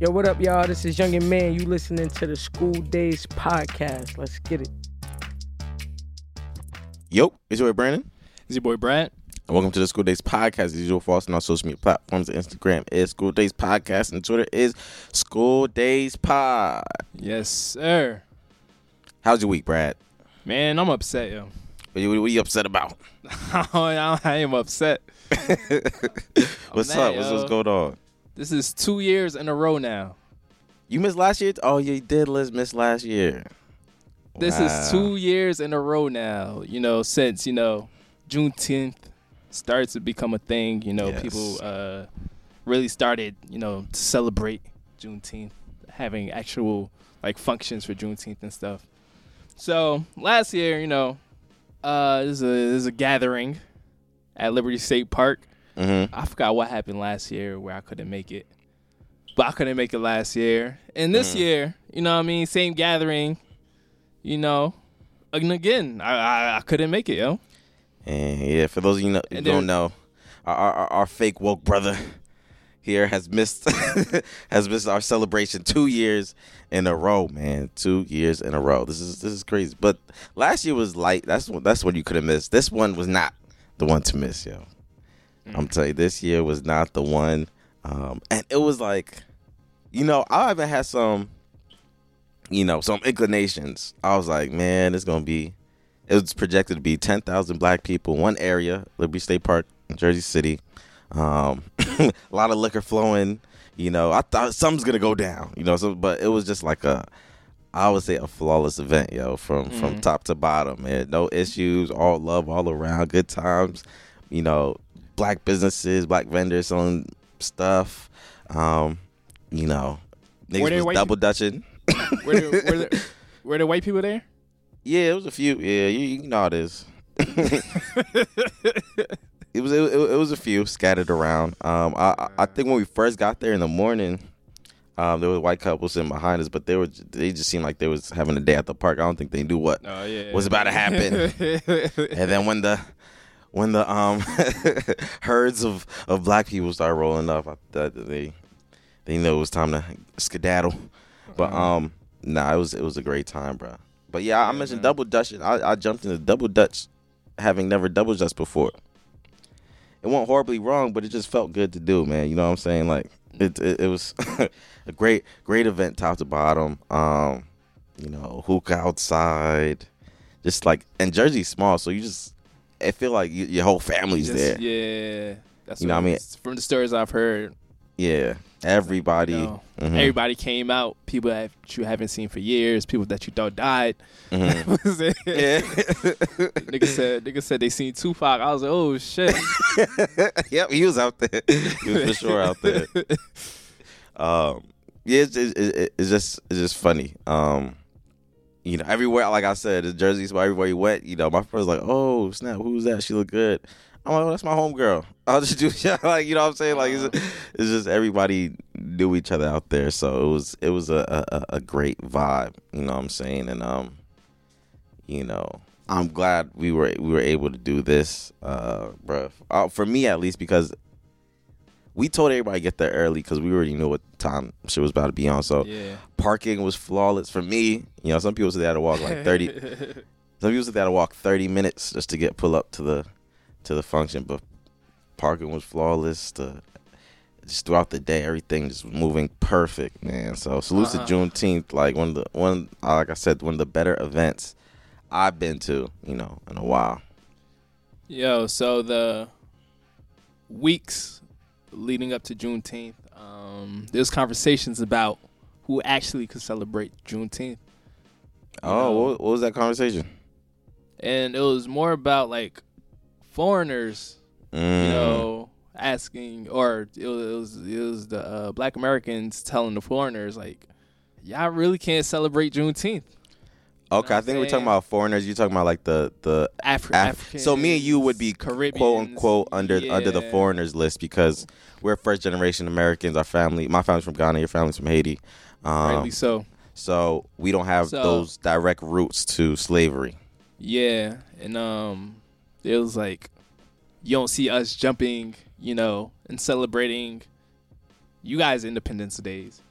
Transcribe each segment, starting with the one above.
Yo, what up, y'all? This is Young and Man. You listening to the School Days Podcast. Let's get it. Yo, it's your boy Brandon. It's your boy Brad. And welcome to the School Days Podcast. As usual, follow us on our social media platforms. Instagram is School Days Podcast, and Twitter is School Days Pod. Yes, sir. How's your week, Brad? Man, I'm upset, yo. What you, what you upset about? I am upset. what's mad, up? What's, yo. what's going on? This is two years in a row now. You missed last year? Oh, you did miss last year. This Wow. is two years in a row now. You know, since you know Juneteenth started to become a thing. You know, Yes. people uh, really started, you know, to celebrate Juneteenth, having actual like functions for Juneteenth and stuff. So last year, you know, uh, there's a there's a gathering at Liberty State Park. Mm-hmm. I forgot what happened last year where I couldn't make it. But I couldn't make it last year. And this Mm. year, you know what I mean? Same gathering, you know. And again, I, I, I couldn't make it, yo. And yeah, for those of you know, who don't know, our, our our fake woke brother here has missed has missed our celebration two years in a row, man. Two years in a row. This is this is crazy. But last year was light. That's that's what you could have missed. This one was not the one to miss, yo. I'm telling you, this year was not the one. Um, and it was like, you know, I even had some, you know, some inclinations. I was like, man, it's gonna be it was projected to be 10,000 black people, one area, Liberty State Park, Jersey City. Um, a lot of liquor flowing. You know, I thought something's gonna go down. You know, so but it was just like a, I would say a flawless event, yo, from from top to bottom, man. No issues, all love, all around, good times. You know, black businesses, black vendors selling stuff. Um, you know, niggas was double dutching. Were there, were, there, were there white people there? Yeah, it was a few. Yeah, you, you know it is. it was it, it, was a few scattered around. Um, I I- I think when we first got there in the morning, um, there was white couples sitting behind us, but they were they just seemed like they was having a day at the park. I don't think they knew what Oh, yeah. was about to happen. and then when the when the um herds of, of black people started rolling up, I thought that they they knew it was time to skedaddle. But um, nah, it was it was a great time, bro. But yeah, I mentioned double dutch. I, I jumped into double dutch, having never double dutch before. It went horribly wrong, but it just felt good to do, man. You know what I'm saying? Like it it, it was a great great event, top to bottom. Um, you know, hook outside, just like and Jersey's small, so you just I feel like you, your whole family's there. Yeah. That's You know what I mean? From the stories I've heard, Yeah, everybody. you know, Mhm. everybody came out. People that you haven't seen for years, people that you thought died. Mhm. Was it- Yeah. nigga said nigga said they seen Tupac. I was like, oh shit. yep, he was out there. He was for sure out there. Um, yeah, it's, it's, it's it's just it's just funny. Um, you know, everywhere, like I said, the jerseys, everywhere you went, you know, my friend was like, "Oh snap, who's that? She look good." I'm like, "Oh, that's my homegirl." I'll just do like you know what I'm saying. Like it's, it's just everybody knew each other out there, so it was it was a, a a great vibe. You know what I'm saying? And um, you know, I'm glad we were we were able to do this, uh, bro. Uh, for me at least, because we told everybody to get there early because we already knew what time shit was about to be on. So yeah. parking was flawless for me. You know, some people said they had to walk like thirty. some people said they had to walk thirty minutes just to get pull up to the to the function, but parking was flawless. The just throughout the day, everything just moving perfect, man. So salute Uh-huh. to Juneteenth, like one of the one, uh, like I said, one of the better events I've been to, you know, in a while. Yo, so the weeks leading up to Juneteenth, um, there's conversations about who actually could celebrate Juneteenth. Oh, know. what, what was that conversation? And it was more about like foreigners, Mm. you know, asking, or it was it was, it was the uh, black Americans telling the foreigners, like, y'all really can't celebrate Juneteenth. Okay, I think we're talking about foreigners. You're talking about like the the Afri- Af- so me and you would be Caribbeans, quote unquote under under the foreigners list because we're first generation Americans. Our family, my family's from Ghana, your family's from Haiti. Um, Rightly so. so we don't have So- those direct roots to slavery. Yeah, and um, it was like you don't see us jumping, you know, and celebrating you guys' Independence Days.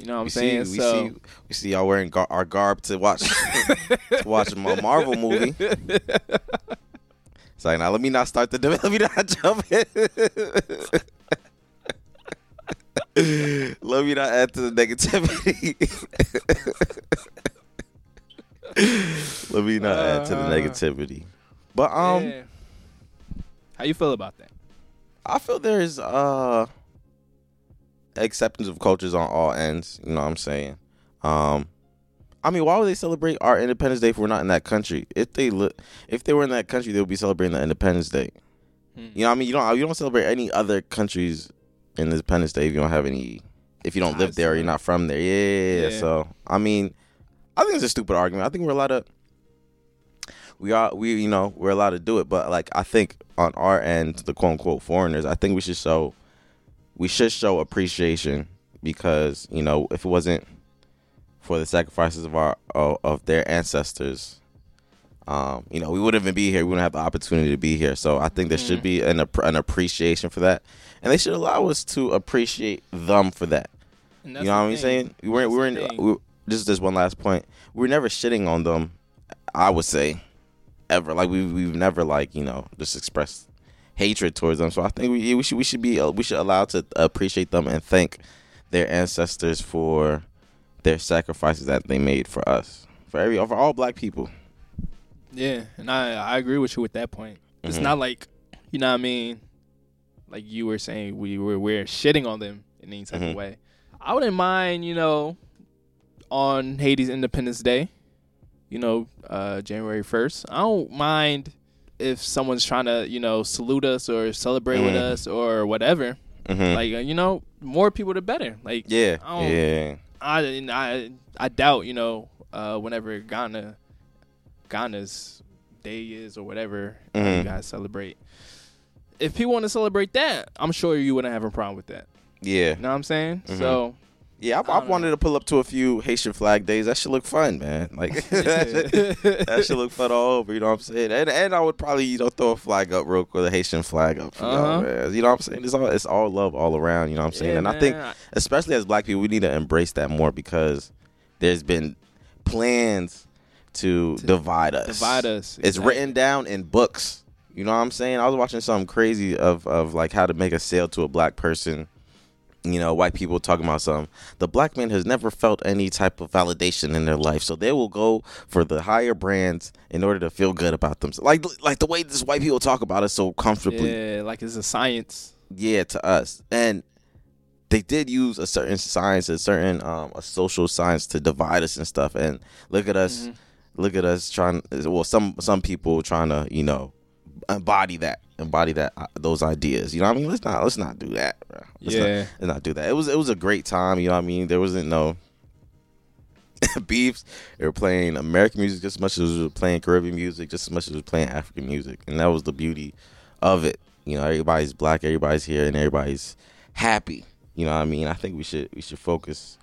You know what I'm we saying? see, we so see, we see y'all wearing gar- our garb to watch to watch a Marvel movie. It's like now let me not start the debate. Let me not jump in. let me not add to the negativity. let me not add to the Uh, negativity. But um, yeah. how you feel about that? I feel there's uh acceptance of cultures on all ends. You know what I'm saying? Um, I mean, why would they celebrate our Independence Day if we're not in that country? If they look, if they were in that country, they would be celebrating the Independence Day. Hmm. You know, what I mean, you don't you don't celebrate any other countries Independence Day if you don't have any if you don't live there or you're not from there. Yeah, Yeah. So I mean, I think it's a stupid argument. I think we're allowed to. We are we you know we're allowed to do it, but like I think on our end, the quote unquote foreigners, I think we should show we should show appreciation because you know if it wasn't for the sacrifices of our of, of their ancestors, um, you know we wouldn't even be here. We wouldn't have the opportunity to be here. So I think there should be an an appreciation for that, and they should allow us to appreciate them for that. You know what I'm saying? We weren't. We weren't. thing. We, just this one last point. We're never shitting on them. I would say, ever. Like we we've never like you know just expressed hatred towards them. So I think we we should we should be uh, we should allow to appreciate them and thank their ancestors for their sacrifices that they made for us for every for all black people. Yeah, and I I agree with you with that point. It's Mhm. not like you know what I mean, like you were saying we were we're shitting on them in any type Mhm. of way. I wouldn't mind, you know, on Haiti's Independence Day, you know, uh, January first. I don't mind if someone's trying to, you know, salute us or celebrate with Mhm. us or whatever. Mhm. Like uh, you know, more people the better. Like yeah, I don't- yeah. I I I doubt you know uh, whenever Ghana Ghana's day is or whatever uh, you guys celebrate. If people want to celebrate that, I'm sure you wouldn't have a problem with that. Yeah, You know what I'm saying? Mhm. So yeah. I, I I don't wanted know. to pull up to a few Haitian flag days. That should look fun, man. Like that, should, that should look fun all over. You know what I'm saying? And and I would probably you know throw a flag up real quick, a Haitian flag up. Y'all, Uh-huh. man. You know what I'm saying? It's all it's all love all around. You know what I'm saying? Yeah, and I think especially as black people, we need to embrace that more because there's been plans to, To divide us. divide us. It's written down in books. You know what I'm saying? I was watching something crazy of of like how to make a sale to a black person. You know, white people talking about something. The black man has never felt any type of validation in their life, so they will go for the higher brands in order to feel good about themselves. Like like the way this white people talk about us so comfortably Yeah, like it's a science. yeah to us and they did use a certain science a certain um a social science to divide us and stuff and look at us Mhm. look at us trying well some some people trying to you know embody that embody that uh, those ideas. You know what i mean? Let's not let's not do that bro. Let's not, Yeah. let's not do that. It was it was a great time you know what i mean? There wasn't no beefs. They were playing american music just as much as we were playing caribbean music just as much as we were playing african music. And that was the beauty of it. You know everybody's black everybody's here and everybody's happy. You know what i mean? I think we should we should focus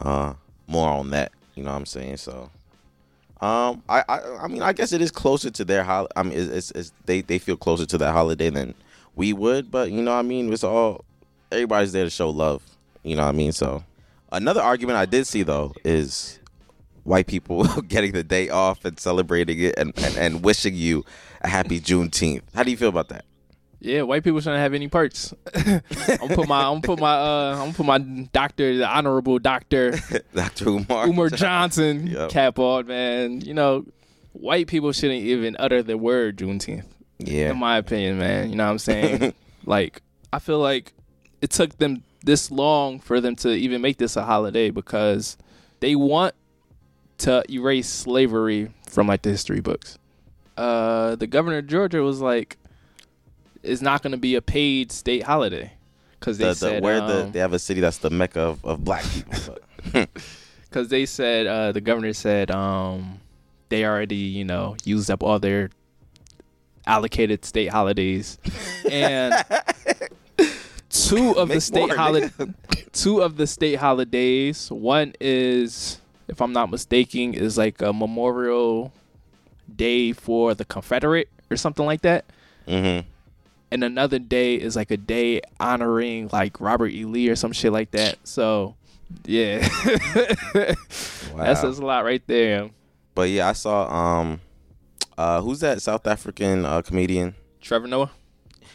uh more on that. You know what i'm saying? So um i i, I mean i guess it is closer to their holiday. i mean it's, it's, it's they they feel closer to that holiday than we would but you know what i mean? It's all everybody's there to show love you know what i mean? So another argument i did see though is white people getting the day off and celebrating it and, and, and wishing you a happy juneteenth. How do you feel about that Yeah, white people shouldn't have any parts. I'm gonna put my I'm gonna put my uh I'm gonna put my doctor, the honorable doctor dr umar Umar Johnson Yep. cap on, man. You know, white people shouldn't even utter the word Juneteenth. yeah In my opinion, man. You know what I'm saying? like, I feel like it took them this long for them to even make this a holiday because they want to erase slavery from like the history books. Uh, the governor of Georgia was like, "It's not going to be a paid state holiday." Because they the, the, said where the um, they have a city that's the mecca of, of black people because they said uh, the governor said um, they already you know used up all their allocated state holidays and two of the state more, holidays two of the state holidays one is if i'm not mistaken is like a memorial day for the confederate or something like that Mhm. And another day is like a day honoring like Robert E. Lee or some shit like that. So Yeah. Wow. That says a lot right there. But yeah, I saw um, uh, who's that South African uh, comedian? Trevor Noah.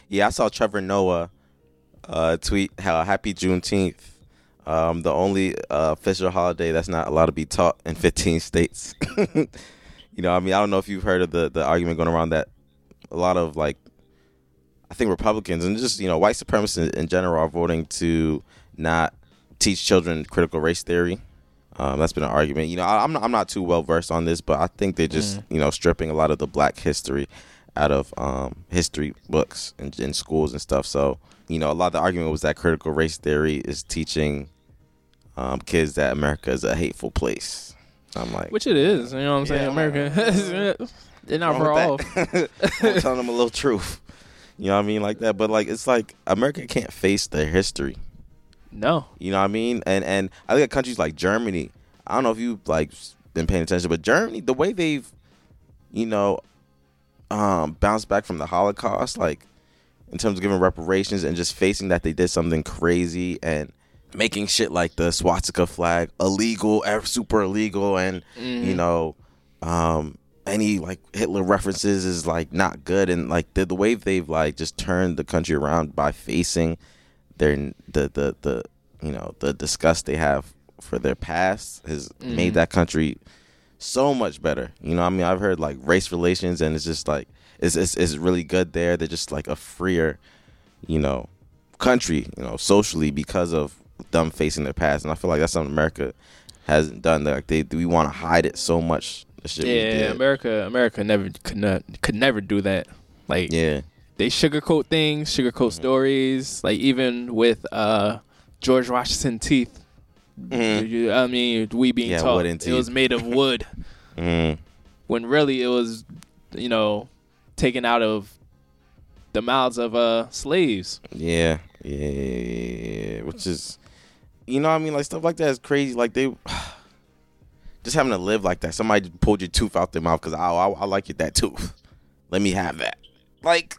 Yeah, I saw Trevor Noah uh, tweet how Happy Juneteenth, um, the only uh, official holiday that's not allowed to be taught in 15 states. you know, I mean, I don't know if you've heard of the the argument going around that a lot of like, I think Republicans and just you know white supremacists in general are voting to not teach children critical race theory. Um, that's been an argument. You know, I, I'm not, I'm not too well versed on this, but I think they're just you know stripping a lot of the black history out of um, history books in, in schools and stuff. So you know, a lot of the argument was that critical race theory is teaching um, kids that America is a hateful place. I'm like, Which it is. You know what I'm saying? Yeah, America. They're not wrong far off. I'm telling them a little truth. You know what I mean, like that. But like, it's like America can't face their history. No. You know what I mean? And and I think at countries like Germany, I don't know if you've like been paying attention, but Germany, the way they've, you know, um, bounced back from the Holocaust, like in terms of giving reparations and just facing that they did something crazy and making shit like the swastika flag illegal, super illegal, and you know, um, any like Hitler references is like not good, and like the the way they've like just turned the country around by facing their the the the you know the disgust they have for their past has mm-hmm. made that country so much better. You know, I mean, I've heard like race relations, and it's just like it's it's, it's really good there. They're just like a freer, you know, country, you know, socially because of them facing their past, and I feel like that's something America hasn't done. Like they we want to hide it so much. The shit Yeah. America America never could not could never do that. Like Yeah, they sugarcoat things, sugarcoat Mm-hmm. stories. Like even with uh George Washington teeth. Mhm. You- I mean, we being Yeah, taught it was made of wood mm. when really it was, you know, taken out of the mouths of uh slaves. Yeah, yeah, yeah, yeah, yeah. which is, you know, what I mean, like stuff like that is crazy. Like they, just having to live like that. Somebody pulled your tooth out their mouth because I, I, I like it that tooth. Let me have that. Like,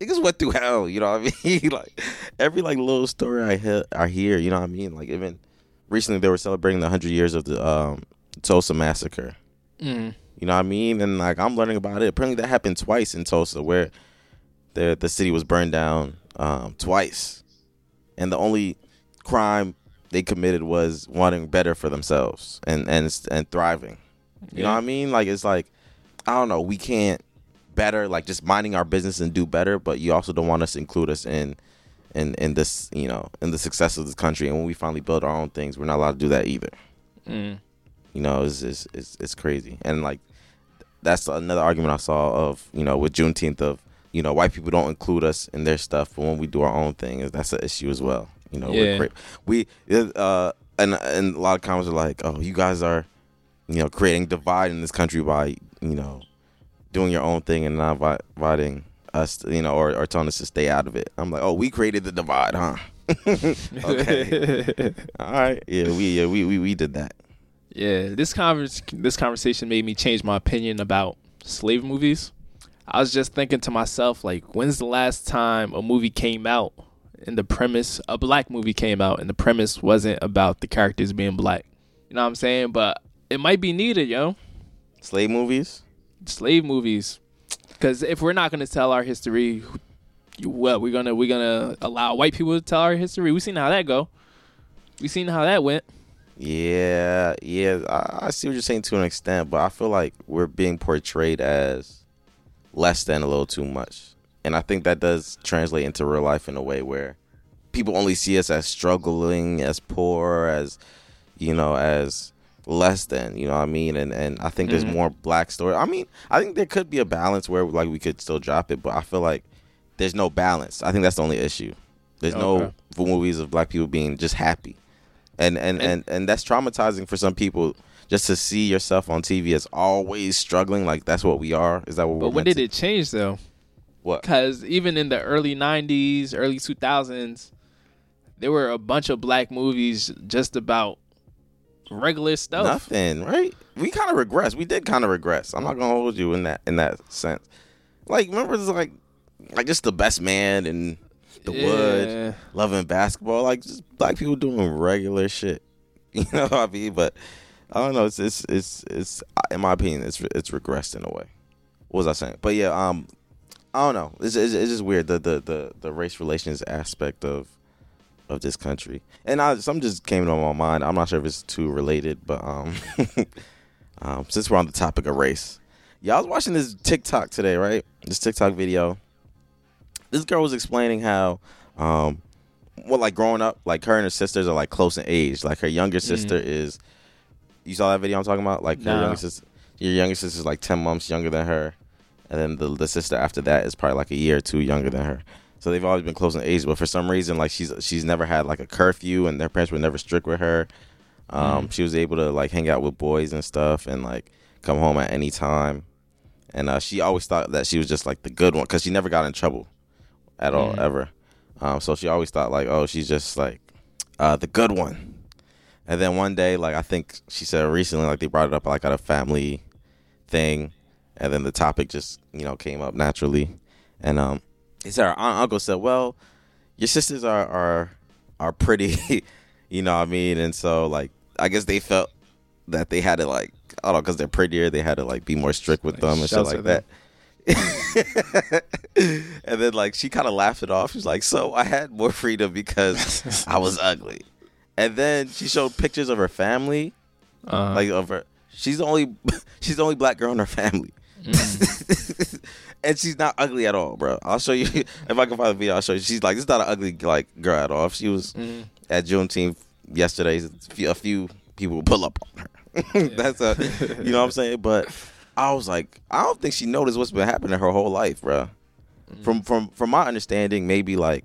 niggas went through hell. You know what I mean? like every like little story I hear, I hear. You know what I mean? Like even recently they were celebrating the hundred years of the um, Tulsa massacre. Mm. You know what I mean? And like I'm learning about it. Apparently that happened twice in Tulsa where the the city was burned down um, twice. And the only crime they committed was wanting better for themselves and and and thriving. You know what I mean? Like it's like I don't know, we can't better like just minding our business and do better, but you also don't want us to include us in in in this, you know, in the success of this country and when we finally build our own things, we're not allowed to do that either. Mm. You know, it's it's it's, it's crazy. And like that's another argument I saw of, you know, with Juneteenth of, you know, white people don't include us in their stuff, but when we do our own thing, that's an issue as well. You know, Yeah. we uh and and a lot of comments are like, "Oh, you guys are, you know, creating divide in this country by, you know, doing your own thing and not inviting us, you know, or, or telling us to stay out of it." I'm like, "Oh, we created the divide, huh?" okay. All right. Yeah, we yeah, we we we did that. Yeah, this convers this conversation made me change my opinion about slave movies. I was just thinking to myself, like, when's the last time a movie came out and the premise, a black movie came out and the premise wasn't about the characters being black? You know what I'm saying? But it might be needed, yo. Slave movies? Slave movies, because if we're not gonna tell our history, what we're gonna we're gonna allow white people to tell our history? We seen how that go. We seen how that went. Yeah, yeah. I, I see what you're saying to an extent, but I feel like we're being portrayed as less than a little too much. And I think that does translate into real life in a way where people only see us as struggling, as poor, as you know, as less than, you know what I mean? And and I think there's Mhm. more black story. I mean, I think there could be a balance where like we could still drop it, but I feel like there's no balance. I think that's the only issue. There's no movies of black people being just happy. And and, and and that's traumatizing for some people just to see yourself on TV as always struggling like that's what we are. Is that what But we're when did it change though? What? Because even in the early '90s, early 2000s, there were a bunch of black movies just about regular stuff. Nothing, right? We kind of regress. We did kind of regress. I'm not gonna hold you in that in that sense. Like, remember, it's like like just the best man and the wood, loving basketball, like just black people doing regular shit. You know what I mean? But I don't know. It's it's it's it's in my opinion, it's it's regressed in a way. What was I saying? But yeah, um, I don't know. It's it's, it's just weird the, the the the race relations aspect of of this country, and I some just came to my mind. I'm not sure if it's too related, but um, um, since we're on the topic of race, yeah, I was watching this TikTok today, right? This TikTok video. This girl was explaining how, um, well, like growing up, like her and her sisters are like close in age. Like her younger sister is. You saw that video I'm talking about? Like her younger sister, your younger sister's like ten months younger than her, and then the the sister after that is probably like a year or two younger than her. So they've always been close in age, but for some reason, like she's she's never had like a curfew, and their parents were never strict with her. Um, She was able to like hang out with boys and stuff, and like come home at any time. And uh, she always thought that she was just like the good one because she never got in trouble at all Mhm. ever. Um, so she always thought like, oh, she's just like uh, the good one. And then one day, like I think she said recently, like they brought it up like at a family thing, and then the topic just you know came up naturally, and um, he said her aunt, uncle said, well, your sisters are are are pretty, you know what I mean, and so like I guess they felt that they had to like I don't know because they're prettier, they had to like be more strict with them and shit like that. and then like she kind of laughed it off. She's like, "So I had more freedom because I was ugly." And then she showed pictures of her family, Uh, like of her. She's the only she's the only black girl in her family, mm. and she's not ugly at all, bro. I'll show you if I can find the video. I'll show you. She's like, this is not an ugly like girl at all. If she was Mm. at Juneteenth yesterday, a few, a few people pull up on her. That's a, you know what I'm saying? But I was like, I don't think she noticed what's been happening her whole life, bro. From from from my understanding, maybe like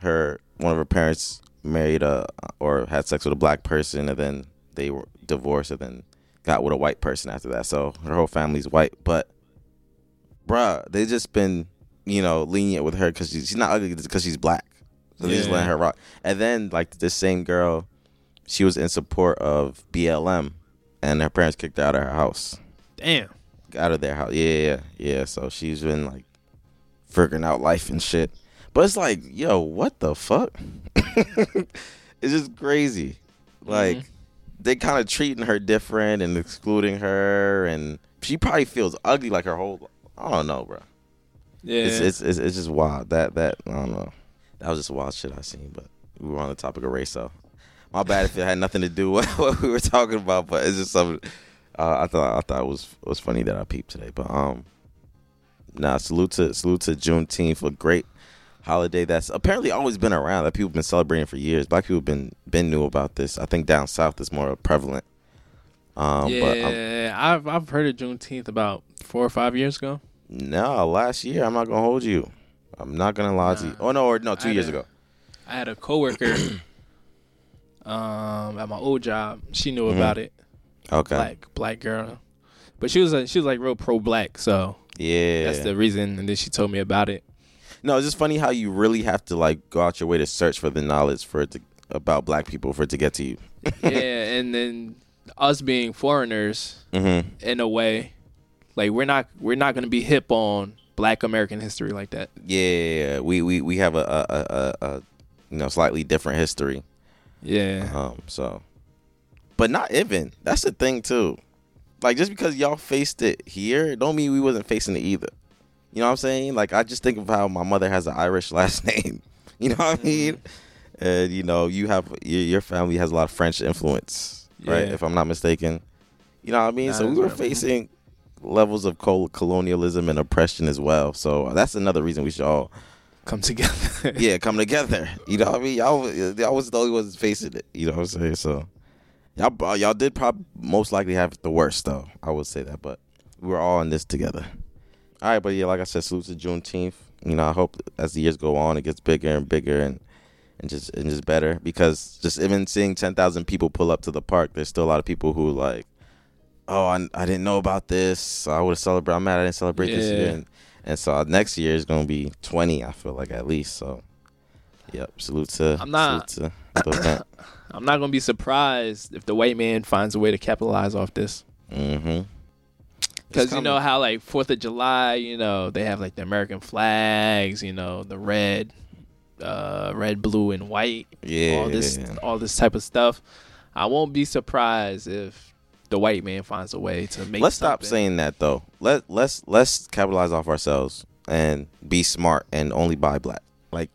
her one of her parents married a or had sex with a black person, and then they were divorced, and then got with a white person after that. So her whole family's white, but bruh, they just been you know lenient with her because she's, she's not ugly because she's black. So they just Yeah. letting her rock. And then like this same girl, she was in support of BLM, and her parents kicked her out of her house, Damn. out of their house. Yeah, yeah, yeah. So she's been like figuring out life and shit. But it's like, yo, what the fuck? it's just crazy. Like Mhm. They kind of treating her different and excluding her, and she probably feels ugly like her whole. I don't know, bro. Yeah. It's, it's it's it's just wild. That that I don't know. That was just wild shit I seen. But we were on the topic of race, so my bad if it had nothing to do with what we were talking about. But it's just something uh, I thought I thought it was it was funny that I peeped today. But um, nah, salute to salute to Juneteenth, a great holiday that's apparently always been around that people have been celebrating for years. Black people have been been new about this. I think down south is more prevalent. Um, but I'm, yeah, I've I've heard of Juneteenth about four or five years ago. no, last year I'm not gonna hold you. I'm not gonna lie to you. Oh no, or no, two years a- ago. I had a coworker um, at my old job. She knew Mhm. about it. Okay. Black black girl, but she was a, she was like real pro black. So yeah. that's the reason. And then she told me about it. No, it's just funny how you really have to like go out your way to search for the knowledge for it to about black people for it to get to you. yeah, and then us being foreigners Mm-hmm. in a way, like we're not we're not gonna be hip on Black American history like that. Yeah, we we we have a a, a, a, a you know slightly different history. Yeah, Um, so, but not even. That's the thing too. Like just because y'all faced it here, don't mean we wasn't facing it either. You know what I'm saying? Like I just think of how my mother has an Irish last name. You know what I mm-hmm. mean? And you know you have your, family has a lot of French influence, right? Yeah. If I'm not mistaken. You know what I mean? Nah, so we were facing levels of colonialism and oppression as well. So that's another reason we should all come together. yeah, come together. You know what I mean? Y'all, y'all was the only ones facing it. You know what I'm saying? So y'all, y'all did probably most likely have the worst though. I would say that, but we were all in this together. All right, but yeah, like I said, salute to Juneteenth. You know, I hope as the years go on, it gets bigger and bigger and and just and just better because just even seeing ten thousand people pull up to the park, there's still a lot of people who like, oh, I, I didn't know about this. I would have celebrated. I'm mad I didn't celebrate this year. And, and so uh, next year is gonna be twenty. I feel like at least. So, yep. Salute to. I'm not- Salute to the event. I'm not gonna be surprised if the white man finds a way to capitalize off this. mm-hmm. Because you know how like Fourth of July, you know they have like the American flags, you know the red, uh, red, blue, and white. Yeah. all this all this type of stuff. I won't be surprised if the white man finds a way to make. let's stop saying that though. Let let's let's capitalize off ourselves and be smart and only buy black. Like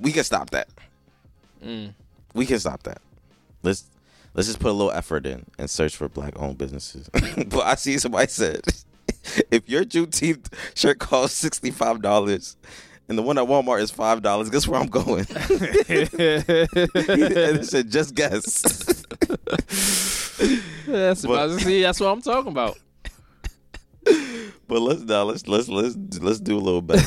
we can stop that. Mm. We can stop that. Let's let's just put a little effort in and search for black owned businesses. but I see somebody said if your Juneteenth shirt costs sixty five dollars and the one at Walmart is five dollars, guess where I'm going? and it said just guess. That's But- about see. That's what I'm talking about. But let's now let's let's let's let's do a little better.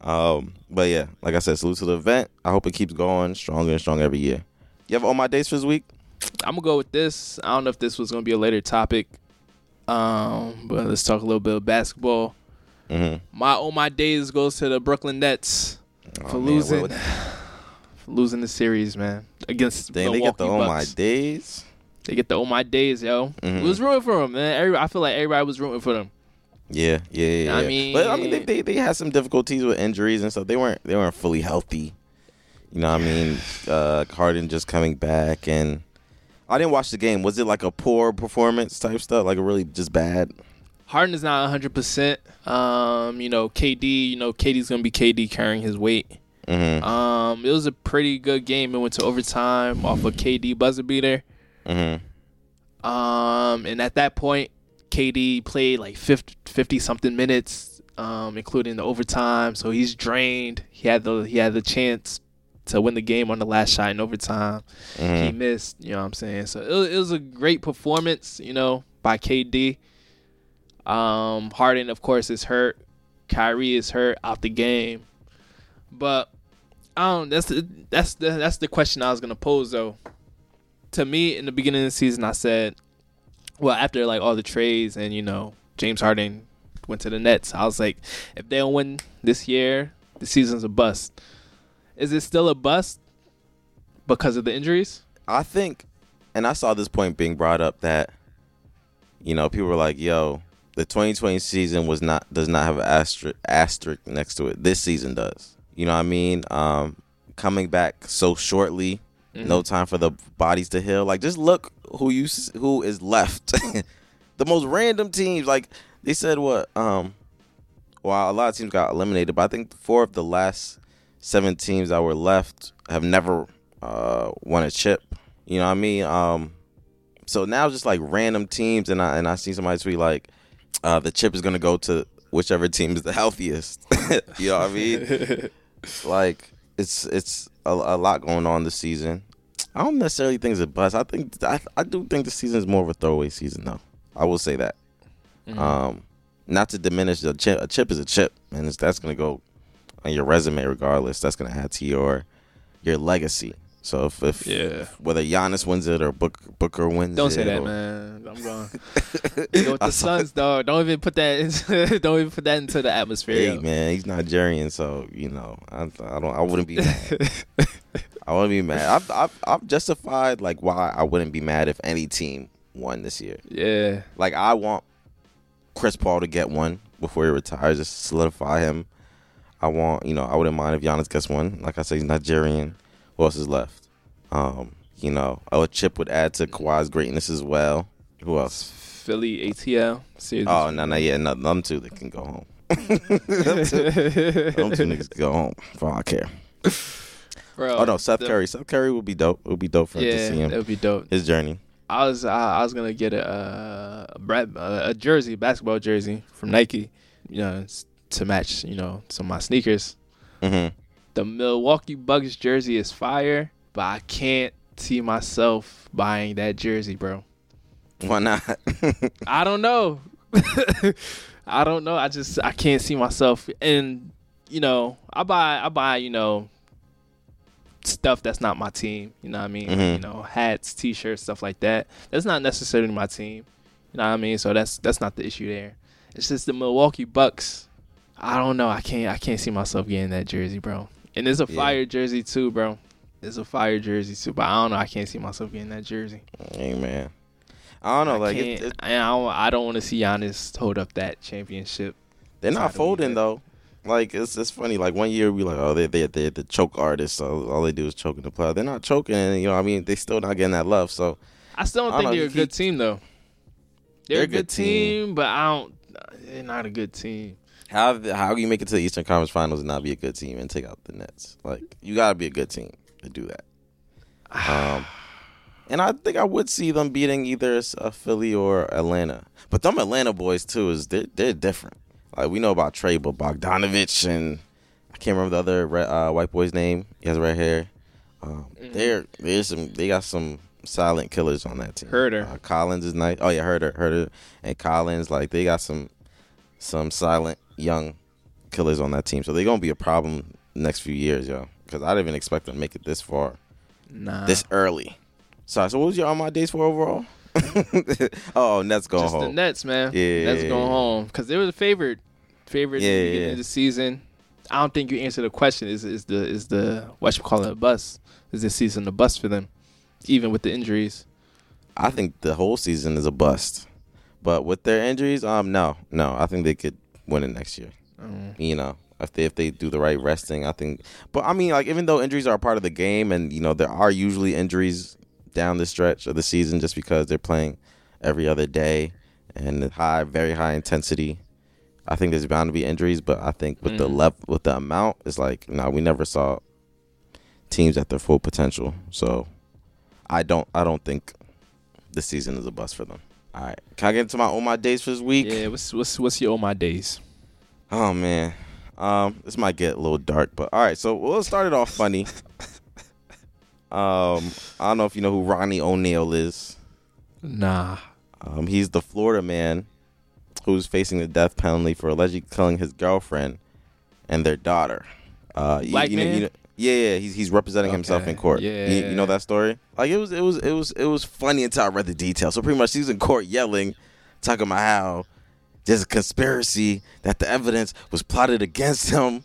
Um, but yeah, like I said, salute to the event. I hope it keeps going stronger and stronger every year. You have all my dates for this week? I'm gonna go with this. I don't know if this was gonna be a later topic, um, but let's talk a little bit of basketball. Mm-hmm. My all my days goes to the Brooklyn Nets Oh, for losing, for losing the series, man, against Dang, they Milwaukee get the all my days. They get the all my days, yo. Mhm. We was rooting for them, man. Every, I feel like everybody was rooting for them. Yeah, yeah, yeah. I yeah. but I mean, they, they they had some difficulties with injuries and stuff. They weren't they weren't fully healthy. You know, what I mean, uh, Harden just coming back, and I didn't watch the game. Was it like a poor performance type stuff, like a really just bad? Harden is not 100. percent Um, you know, KD. You know, KD's gonna be KD carrying his weight. Mm-hmm. Um, it was a pretty good game. It went to overtime off a KD buzzer beater. Mm-hmm. Um, and at that point, KD played like 50, something minutes, um, including the overtime. So he's drained. He had the he had the chance to win the game on the last shot in overtime. He Mm-hmm. missed. You know what I'm saying? So it, was- it was a great performance. You know, by KD. Um, Harden, of course, is hurt. Kyrie is hurt out the game. But I don't. That's the that's the that's the question I was gonna pose though. To me, in the beginning of the season, I said, well, after like all the trades and you know James Harden went to the Nets, I was like, if they don't win this year, the season's a bust. Is it still a bust because of the injuries? I think, and I saw this point being brought up that, you know, people were like, "Yo, the 2020 season was not does not have an asterisk asterisk next to it. This season does. You know what I mean? Um, coming back so shortly, no time for the bodies to heal. Like, just look who you who is left. the most random teams. Like they said, what? Um, well, a lot of teams got eliminated, but I think four of the last seven teams that were left have never uh, won a chip. You know what I mean? Um, so now just like random teams, and I and I see somebody tweet like, uh, the chip is gonna go to whichever team is the healthiest. you know what I mean? like it's it's a, a lot going on this season. I don't necessarily think it's a bust. I think I, I do think the season is more of a throwaway season, though. I will say that. Mm-hmm. Um, not to diminish the chip. A chip is a chip, and it's, that's gonna go on your resume regardless. That's gonna add to your your legacy. So if, if Yeah. whether Giannis wins it or Book, Booker wins Don't it, say that, or- man. I'm going. Go with the Suns, dog. Don't even put that. Into, don't even put that into the atmosphere. Hey yo. man, he's Nigerian, so you know I, I don't I wouldn't be mad. I wouldn't be mad. I've, I've I've justified like why I wouldn't be mad if any team won this year. Yeah. Like I want Chris Paul to get one before he retires, just solidify him. I want you know I wouldn't mind if Giannis gets one. Like I say, he's Nigerian. Who else is left? Um, you know, a chip would add to Kawhi's greatness as well. Who else? Philly ATL. Oh no, no, yeah, no, them two that can go home. them, two, them two niggas can go home for all I care. Bro, Oh no, Seth the- Curry. Seth Curry would be dope. It would be dope for him to see him. It would be dope. His journey. I was I, I was gonna get a uh, a, Brad, a jersey, basketball jersey from Nike, you know, to match you know some of my sneakers. hmm The Milwaukee Bucks jersey is fire, but I can't see myself buying that jersey, bro. Why not? I don't know. I don't know. I just I can't see myself and you know, I buy I buy, you know, stuff that's not my team, you know what I mean? Mhm. You know, hats, t-shirts, stuff like that. That's not necessarily my team. You know what I mean? So that's that's not the issue there. It's just the Milwaukee Bucks. I don't know. I can't I can't see myself getting that jersey, bro. And it's a Yeah. fire jersey too, bro. It's a fire jersey too, but I don't know. I can't see myself getting that jersey. hey man, I don't know. I Like it, it, I don't, I don't want to see Giannis hold up that championship. they're not folding though. Like it's it's funny. Like one year we like, oh, they they they the choke artists. So all they do is choke in the playoffs. They're not choking, and you know, what I mean, they still not getting that love. So I still don't I think don't know, they're a good team though. They're, They're a good team, but I don't. They're not a good team. How how can you make it to the Eastern Conference Finals and not be a good team and take out the Nets? Like you got to be a good team to do that. Um, and I think I would see them beating either a Philly or Atlanta. But them Atlanta boys too is they're they're different. Like we know about Trey, but Bogdanovich and I can't remember the other red, uh, white boy's name. He has red hair. Um, They're there's some they got some silent killers on that team. Huerter. Uh, Collins is nice. Oh yeah, Huerter, Huerter, and Collins. Like they got some some silent young killers on that team. So they're gonna be a problem next few years, yo. Because I didn't even expect them to make it this far, Nah. this early. Sorry. So what was your on my days for overall? oh, Nets going home. just the. Nets, man. Yeah. Nets going home because they were the favorite, favorite Yeah, in the beginning yeah. of the season. I don't think you answered the question. Is is the is the what you call it a bust? Is this season a bust for them, even with the injuries? I think the whole season is a bust. But with their injuries, um, no, no. I think they could win it next year. Um, You know, if they if they do the right resting, I think. But I mean, like even though injuries are a part of the game, and you know there are usually injuries down the stretch of the season, just because they're playing every other day and high, very high intensity. I think there's bound to be injuries, but I think with the Mhm. level, with the amount, it's like no, we never saw teams at their full potential. So I don't, I don't think this season is a bust for them. All right, can I get into my on my days for this week? yeah. What's what's what's your oh my days? Oh man, um, this might get a little dark, but all right. So we'll start it off funny. Um, I don't know if you know who Ronnie O'Neal is. Nah. Um, he's the Florida man who's facing the death penalty for allegedly killing his girlfriend and their daughter. Uh, you- Black you know- man? you know- yeah, yeah, he's he's representing himself in court. You- you, know that story? Like it was, it was, it was, it was funny until I read the details. So pretty much, he's in court yelling, talking about how there's a conspiracy that the evidence was plotted against him,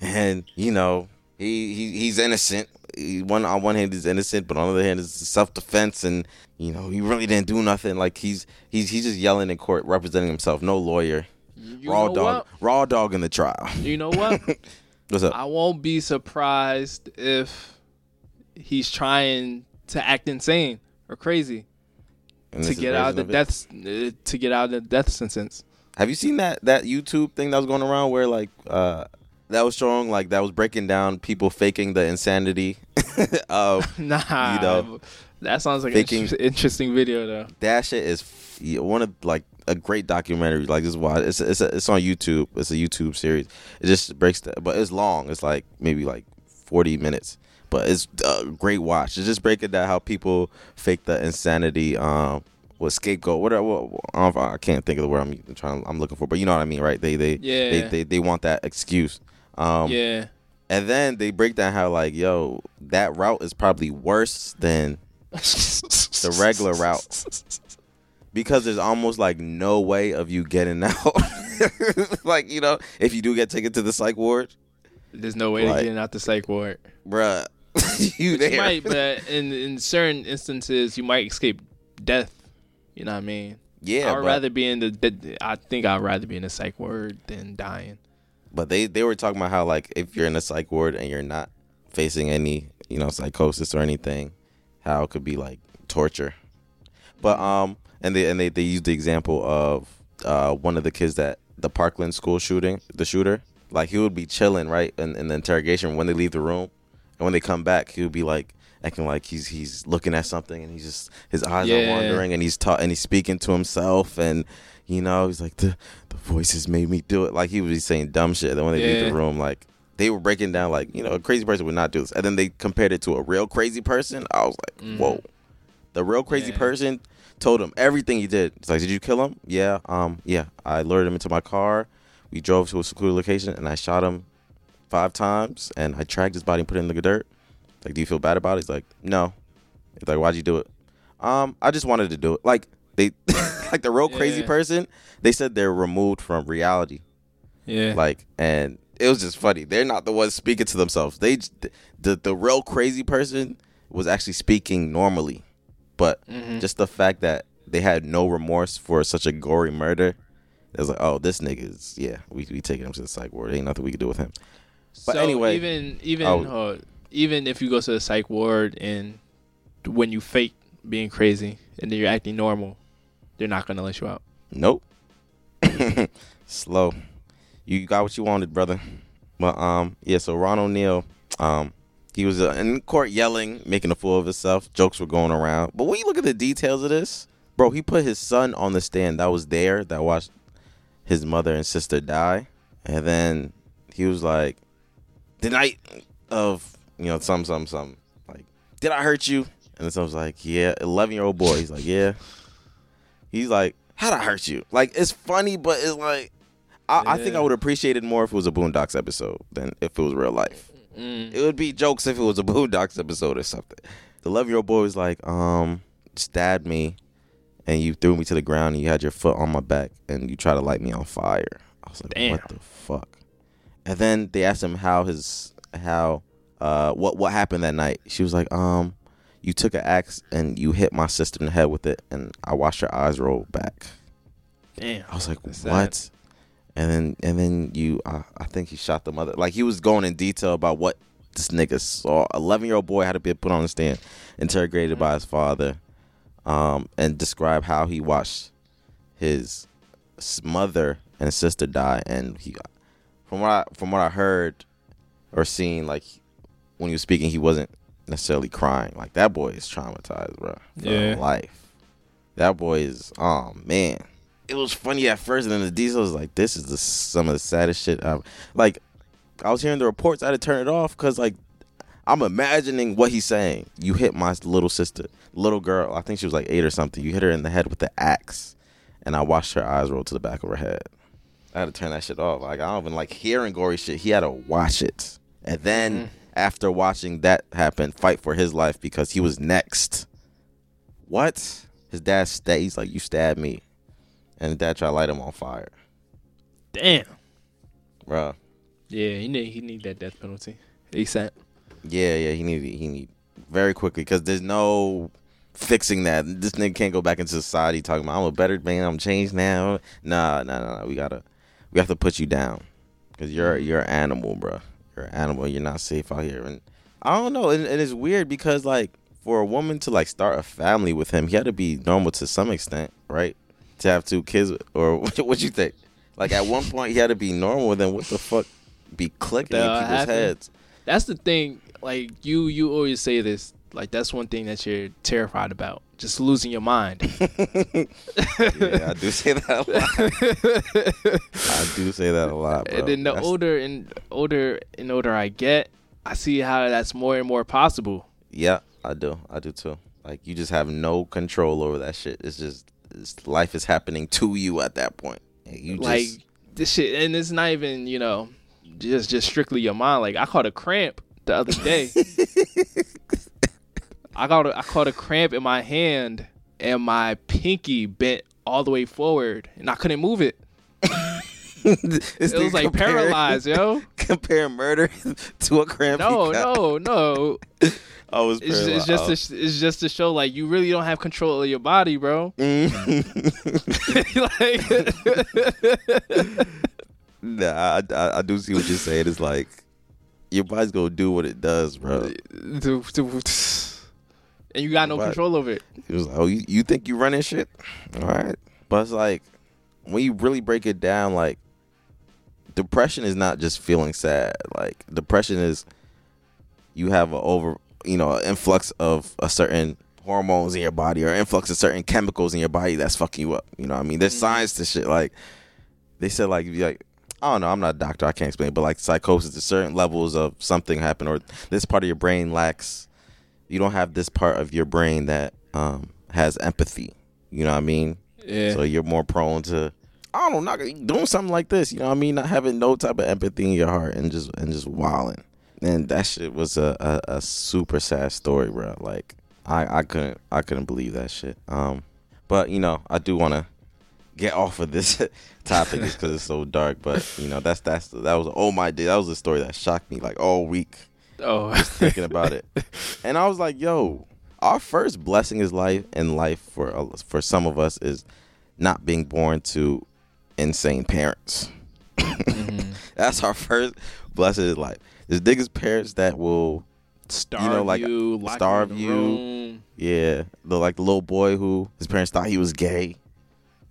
and you know he, he he's innocent. He, one on one hand he's innocent, but on the other hand it's self defense, and you know he really didn't do nothing. Like he's he's he's just yelling in court, representing himself. No lawyer, You raw dog, raw dog in the trial. You know what? What's up? I won't be surprised if he's trying to act insane or crazy And to get out of the death uh, to get out of the death sentence. Have you seen that that YouTube thing that was going around where like uh that was showing like that was breaking down people faking the insanity of Nah, You know, that sounds like an interesting video though. that shit is f- one of like a great documentary. Like this is why it's it's it's on YouTube. It's a YouTube series. It just breaks the, but it's long. It's like maybe like forty minutes. But it's a great watch. It's just breaking down how people fake the insanity. Um, with scapegoat. Whatever. What, know if I can't think of the word I'm trying. I'm looking for. But you know what I mean, right? They they Yeah. they, they, they want that excuse. Um, yeah, And then they break down how like, yo, that route is probably worse than the regular route. Because there's almost like no way of you getting out. like, you know, if you do get taken to the psych ward, There's no way Like- to get out the psych ward. bruh, you You there. might, but in in certain instances, you might escape death. You know what I mean? yeah, I'd rather be in the, the. I think I'd rather be in the psych ward than dying. but they they were talking about how like if you're in a psych ward and you're not facing any, you know, psychosis or anything, how it could be like torture. But um and they and they, they used the example of uh one of the kids that the Parkland school shooting, the shooter, like he would be chilling, right, in, in the interrogation when they leave the room. And when they come back, he would be like acting like he's he's looking at something and he's just his eyes Yeah. are wandering and he's ta- and he's speaking to himself and you know, he's like the the voices made me do it. Like he would be saying dumb shit. Then when they leave the room, like they were breaking down like, you know, a crazy person would not do this. And then they compared it to a real crazy person. I was like, Mhm. whoa. The real crazy Yeah. person told him everything he did. It's like, did you kill him? Yeah. Um. Yeah. I lured him into my car. We drove to a secluded location, and I shot him five times. And I tracked his body and put it in the dirt. Like, do you feel bad about it? He's like, no. He's like, why'd you do it? Um. I just wanted to do it. Like they, like the real crazy Yeah. person. They said they're removed from reality. Yeah. Like, and it was just funny. They're not the ones speaking to themselves. They, the the real crazy person was actually speaking normally, but Mhm. just the fact that they had no remorse for such a gory murder It was like, oh, this nigga's yeah. We we taking him to the psych ward. Ain't nothing we can do with him. But so anyway, even even oh. uh, even if you go to the psych ward and when you fake being crazy and then you're acting normal, they're not gonna let you out. Nope. Slow. You got what you wanted, brother. But um, yeah. So Ron O'Neal, um, he was uh, in court yelling, making a fool of himself. Jokes were going around. But when you look at the details of this, bro, he put his son on the stand that was there that watched his mother and sister die, and then he was like, the night of you know some some some like, did I hurt you? And then someone's like, yeah, eleven year old boy. He's like, yeah. He's like, how'd I hurt you? Like it's funny, but it's like. I, I think I would appreciate it more if it was a Boondocks episode than if it was real life. Mm. It would be jokes if it was a Boondocks episode or something. The 11 year old boy was like, um, stabbed me and you threw me to the ground and you had your foot on my back and you tried to light me on fire. I was like, Damn. what the fuck? And then they asked him how his, how, uh, what, what happened that night. She was like, um, you took an axe and you hit my sister in the head with it and I watched her eyes roll back. Damn. I was like, That's what? sad. And then and then you, uh, I think he shot the mother. Like he was going in detail about what this nigga saw. Eleven year old boy had to be put on the stand, interrogated by his father, um, and describe how he watched his mother and sister die. And he, from what I from what I heard or seen, like when he was speaking, he wasn't necessarily crying. Like that boy is traumatized, bro, Yeah. life. That boy is, oh man. It was funny at first, and then the diesel was like, "This is the, some of the saddest shit." I've, like, I was hearing the reports. I had to turn it off because, like, I'm imagining what he's saying. You hit my little sister, little girl. I think she was like eight or something. You hit her in the head with the axe, and I watched her eyes roll to the back of her head. I had to turn that shit off. Like, I don't even like hearing gory shit. He had to watch it, and then Mhm. after watching that happen, fight for his life because he was next. What? His dad sta He's like, "You stabbed me," and his dad tried to light him on fire, Damn. bro. Yeah, he need he need that death penalty. ASAP. Yeah, yeah, he need he need very quickly because there's no fixing that. This nigga can't go back into society talking about I'm a better man, I'm changed now. Nah, nah, nah. nah. We gotta we have to put you down because you're you're an animal, bro. You're an animal. You're not safe out here, and I don't know. And, and it's weird because like for a woman to like start a family with him, he had to be normal to some extent, right? To have two kids, or what, what you think? Like at one point he had to be normal. Then what the fuck be clicking in That people's heads? That's the thing. Like you you always say this. Like that's one thing that you're terrified about. Just losing your mind. yeah, I do say that a lot. I do say that a lot, bro. and then the That's- older and older and older I get, I see how that's more and more possible. Yeah, I do. I do too. Like you just have no control over that shit. It's just life is happening to you at that point. You like this shit, and it's not even you know just just strictly your mind. Like I caught a cramp the other day. I got a, I caught a cramp in my hand, and my pinky bent all the way forward, and I couldn't move it. It was like paralyzed, yo. Compare murder to a cramp. No, no, no. I was It's, it's just to, sh- it's just to show like you really don't have control of your body, bro. Mm. like, nah, I, I, I do see what you're saying. It's like your body's gonna do what it does, bro. and you got no But- control over it. It was like, oh, you, you think you running shit? All right. But it's like, when you really break it down, like, depression is not just feeling sad. Like, depression is you have a over, you know, an influx of a certain hormones in your body or influx of certain chemicals in your body that's fucking you up. You know what I mean? There's science to shit. Like, they said, like, like, I don't know, I'm not a doctor, I can't explain, but like psychosis, there's certain levels of something happen or this part of your brain lacks you don't have this part of your brain that um, has empathy. You know what I mean? Yeah. So you're more prone to I don't know, not doing something like this. You know what I mean? Not having no type of empathy in your heart and just and just wilding. And that shit was a, a, a super sad story, bro. Like I, I couldn't I couldn't believe that shit. Um, but you know I do want to get off of this topic just because it's so dark. But you know that's that's that was oh my day. That was a story that shocked me like all week oh, thinking about it. And I was like, yo, our first blessing is life and life for for some of us is not being born to insane parents. Mm-hmm. That's our first blessed life. There's niggas parents that will Starve like, you, lock starve you. in you. room. Yeah, the like the little boy who his parents thought he was gay,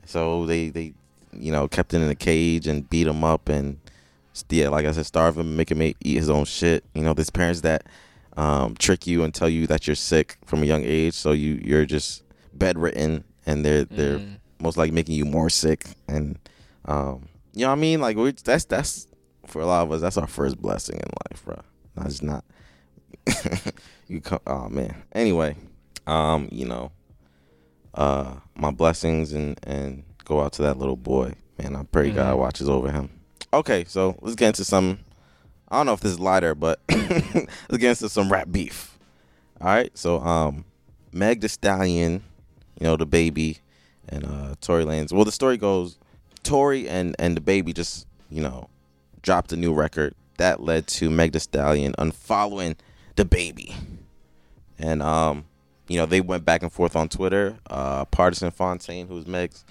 so they they you know kept him in a cage and beat him up and yeah, like I said, starve him, make him eat his own shit. You know, there's parents that um, trick you and tell you that you're sick from a young age, so you you're just bedridden, and they're they're Mhm. most likely making you more sick. And um, you know what I mean? Like we that's that's for a lot of us, that's our first blessing in life, bro. That's not you come. Oh man. Anyway, um, you know, uh, my blessings and and go out to that little boy. Man, I pray God Mhm. watches over him. Okay, so let's get into some. I don't know if this is lighter, but let's get into some rap beef. All right, so um, Meg The Stallion, you know DaBaby, and uh, Tory Lanez. Well, the story goes, Tory and and DaBaby just you know dropped a new record that led to Meg The Stallion unfollowing DaBaby, and um, you know they went back and forth on Twitter. Uh, Pardison Fontaine, who's Meg's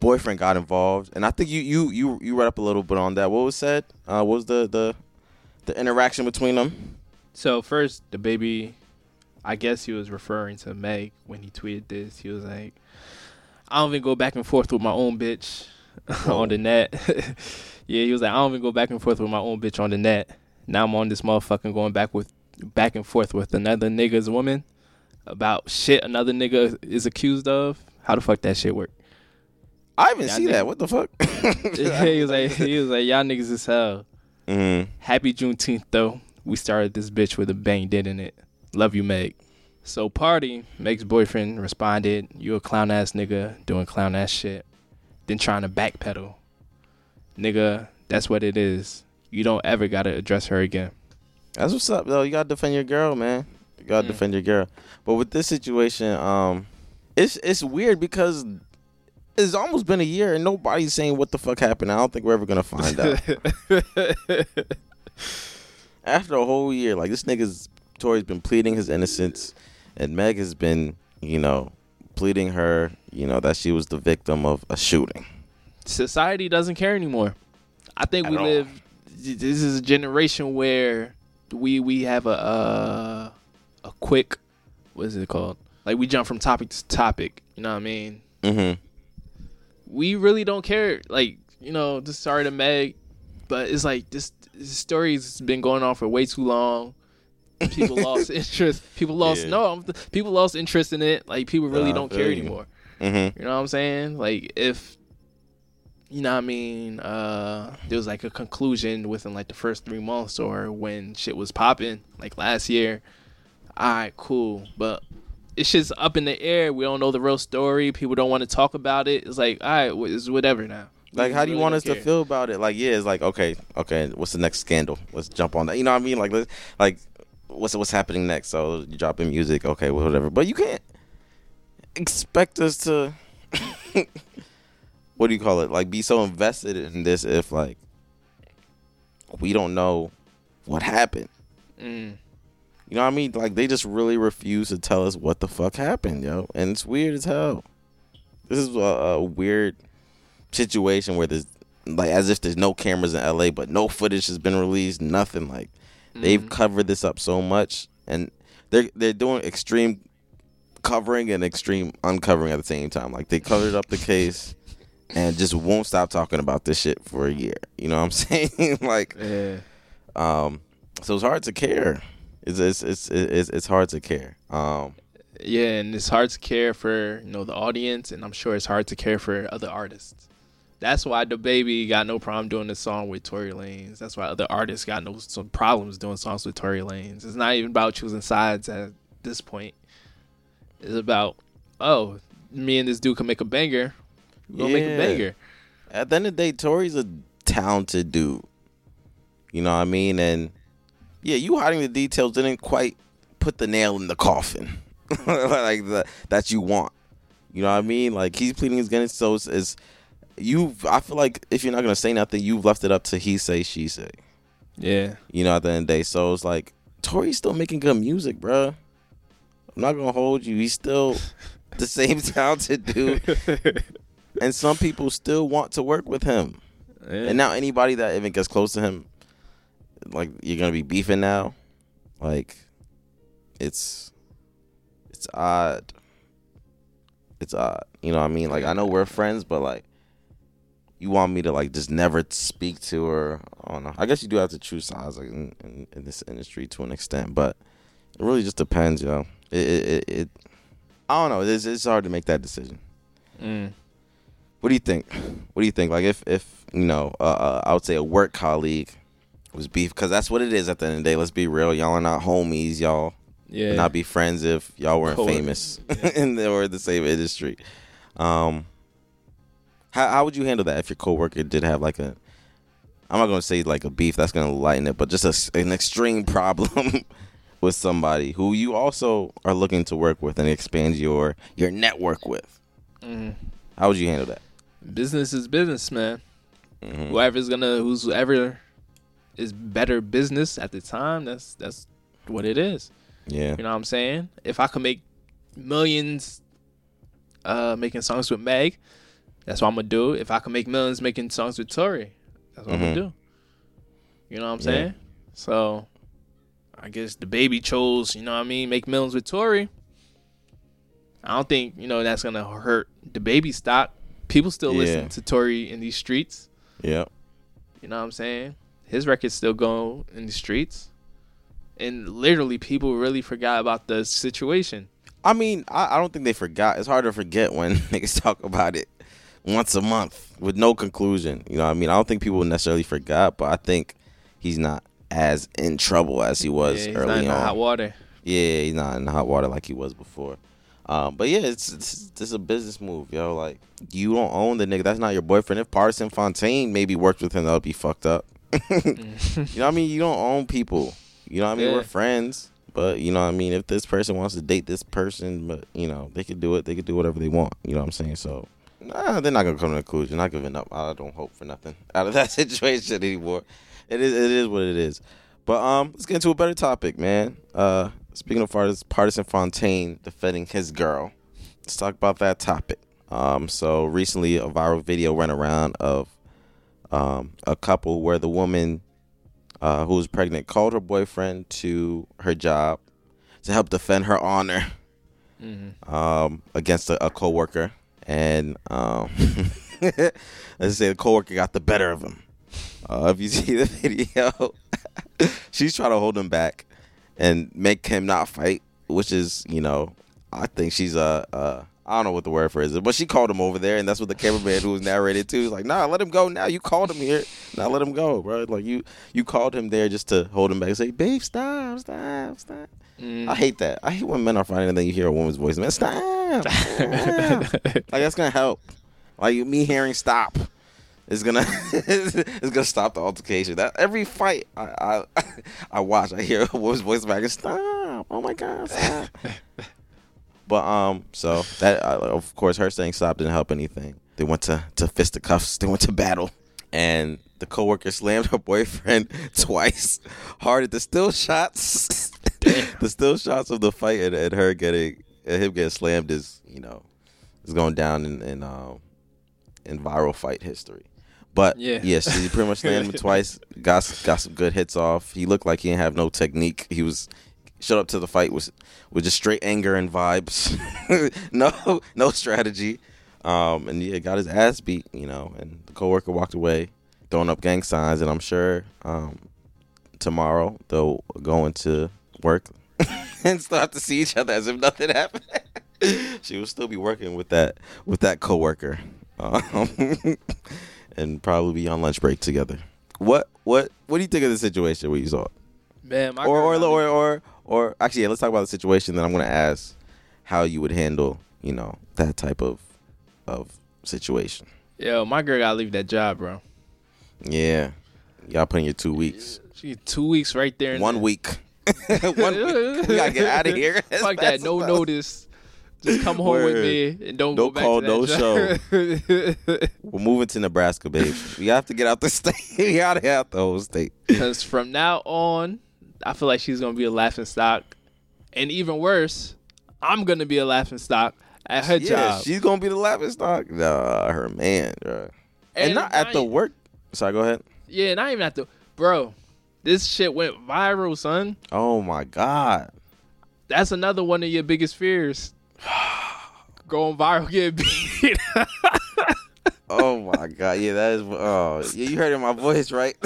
boyfriend, got involved, and I think you you you you read up a little bit on that. What was said? Uh, what was the the the interaction between them? So first, DaBaby, I guess he was referring to Meg when he tweeted this. He was like, "I don't even go back and forth with my own bitch on the net." yeah, he was like, "I don't even go back and forth with my own bitch on the net." Now I'm on this motherfucking going back with back and forth with another nigga's woman about shit another nigga is accused of. How the fuck that shit work? I Yeah, I see think- that. What the fuck? he was like, he was like, y'all niggas is hell. mm, Happy Juneteenth though. We started this bitch with a bang, didn't it? Love you, Meg. So Pardi, Meg's boyfriend responded, You a clown ass nigga doing clown ass shit. Then trying to backpedal. Nigga, that's what it is. You don't ever gotta address her again. That's what's up, though. You gotta defend your girl, man. You gotta Mm. defend your girl. But with this situation, um, it's it's weird because it's almost been a year and nobody's saying what the fuck happened. I don't think we're ever gonna find out. After a whole year, like this nigga's Tory's been pleading his innocence, and Meg has been, you know, pleading her, you know, that she was the victim of a shooting. Society doesn't care anymore. I think At we all. live this is a generation where we we have a uh, a quick what is it called? Like we jump from topic to topic. You know what I mean? Mm-hmm. we really don't care. Like, you know, just sorry to Meg, but it's like this, this story's been going on for way too long. People lost interest. People lost Yeah. no, I'm, people lost interest in it. Like people really Nah, don't care you. anymore. Mm-hmm. You know what I'm saying? Like if you know what I mean, uh there was like a conclusion within like the first three months or when shit was popping, like last year. Alright, cool. But it's just up in the air. We don't know the real story. People don't want to talk about it. It's like, all right, it's whatever now. We Like, how do you really want us to feel about it? Like, yeah, it's like, okay, okay, what's the next scandal? Let's jump on that. You know what I mean? Like, like, what's what's happening next? So you dropping music, okay, whatever. But you can't expect us to, what do you call it? Like, be so invested in this if like we don't know what happened. Mm. You know what I mean? Like, they just really refuse to tell us what the fuck happened, yo, and it's weird as hell. This is a, a weird situation where there's like as if there's no cameras in LA, but no footage has been released. Nothing like they've Mhm. covered this up so much, and they're they're doing extreme covering and extreme uncovering at the same time. Like they covered up the case and just won't stop talking about this shit for a year. You know what I'm saying? like, Yeah. um, so it's hard to care. It's it's it's it's, it's hard to care. Um, Yeah, and it's hard to care for you know the audience, and I'm sure it's hard to care for other artists. That's why DaBaby got no problem doing the song with Tory Lanez. That's why other artists got no some problems doing songs with Tory Lanez. It's not even about choosing sides at this point. It's about oh, me and this dude can make a banger. We gonna make a banger. at the end of the day, Tory's a talented dude. You know what I mean? And yeah, you hiding the details didn't quite put the nail in the coffin, like the, that you want. You know what I mean? Like he's pleading his guns, so it's, it's you. I feel like if you're not gonna say nothing, you've left it up to he say she say. Yeah. You know, at the end of the day, so it's like Tory's still making good music, bruh. I'm not gonna hold you. He's still the same talented dude. and some people still want to work with him. Yeah. And now anybody that even gets close to him, like you're gonna be beefing now, like it's it's odd. It's odd. You know what I mean? Like I know we're friends, but like you want me to like just never speak to her. I don't know. I guess you do have to choose sides like in, in, in this industry to an extent, but it really just depends, yo. It it, it, it I don't know. It's it's hard to make that decision. Mm. What do you think? What do you think? Like if if you know, uh, uh, I would say a work colleague was beef because that's what it is at the end of the day. Let's be real. Y'all are not homies. Y'all Yeah. would not be friends if y'all weren't famous and they were in the same industry. Um, how how would you handle that if your coworker did have like a? I'm not gonna say like a beef. That's gonna lighten it, but just a an extreme problem with somebody who you also are looking to work with and expand your your network with. Mm. How would you handle that? Business is business, man. Mhm. Whoever's gonna, who's whoever is better business at the time. That's that's what it is. Yeah. You know what I'm saying? If I could make millions uh making songs with Meg, that's what I'm gonna do. If I can make millions making songs with Tory, that's what I'm Mhm. gonna do. You know what I'm Yeah. saying? So I guess DaBaby chose, you know what I mean, make millions with Tory. I don't think, you know, that's gonna hurt DaBaby stock. People still Yeah. listen to Tory in these streets. Yeah. You know what I'm saying? His records still go in the streets. And literally people really forgot about the situation. I mean, I, I don't think they forgot. It's hard to forget when niggas talk about it once a month with no conclusion. You know what I mean? I don't think people necessarily forgot, but I think he's not as in trouble as he was yeah, he's early not in the on. hot water. Yeah, he's not in hot water like he was before. Um, but yeah, it's, it's it's a business move, yo. Like you don't own the nigga. That's not your boyfriend. If Pardison Fontaine maybe worked with him, that would be fucked up. you know what I mean? You don't own people. You know what I mean? Yeah. We're friends, but you know what I mean. If this person wants to date this person, but you know they could do it. They could do whatever they want. You know what I'm saying? So. Nah, they're not gonna come to a conclusion. Not giving up. I don't hope for nothing out of that situation anymore. It is. It is what it is. But um, let's get into a better topic, man. Uh, speaking of Pardison Fontaine defending his girl. Let's talk about that topic. Um, so recently a viral video went around of um a couple where the woman uh who was pregnant called her boyfriend to her job to help defend her honor Mhm. um against a, a coworker and um let's say the coworker got the better of him. Uh, if you see the video, she's trying to hold him back and make him not fight, which is, you know, I think she's a, uh, don't know what the word for it is, but she called him over there, and that's what the cameraman who was narrated too was like, nah, let him go now. You called him here, now let him go, bro. Like you, you called him there just to hold him back and say, babe, stop, stop, stop. Mm. I hate that. I hate when men are fighting and then you hear a woman's voice. Man, stop. stop. like that's gonna help. Like me hearing stop is gonna is gonna stop the altercation. That every fight I I, I watch, I hear a woman's voice back and stop. Oh my god, stop. but um, so that uh, of course her saying stop didn't help anything. They went to to fisticuffs. They went to battle, and the coworker slammed her boyfriend twice hard at the still shots. the still shots of the fight and, and her getting and him getting slammed is you know is going down in in, um, in viral fight history. But Yeah. yeah, she pretty much slammed him twice. Got got some good hits off. He looked like he didn't have no technique. He was showed up to the fight with with just straight anger and vibes. no no strategy. Um, and yeah, got his ass beat. You know, and the coworker walked away, throwing up gang signs. And I'm sure um, tomorrow they'll go into work and have to see each other as if nothing happened. she will still be working with that with that coworker, um, and probably be on lunch break together. What what what do you think of the situation where you saw it? Man, my Or or, or or or actually, yeah, let's talk about the situation. Then I'm going to ask how you would handle you know that type of of situation. Yo, my girl gotta leave that job, bro. Yeah, y'all put in your two weeks, She two weeks right there. in one week. one week. We gotta get out of here. Fuck that. No notice. Just come home with me and don't, Don't go back call, to no show. We're moving to Nebraska, babe. We have to get out the state. we gotta get out the whole state. Because from now on, I feel like she's gonna be a laughing stock, and even worse, I'm gonna be a laughing stock at her yeah, job. she's gonna be the laughing stock. Nah, her man, bro. And, And not at the work. Sorry, go ahead. Yeah, not even at the bro. This shit went viral, son. Oh my god. That's another one of your biggest fears. Going viral, getting beat. Oh my god. Yeah, that is. Oh, yeah, you heard in my voice, right?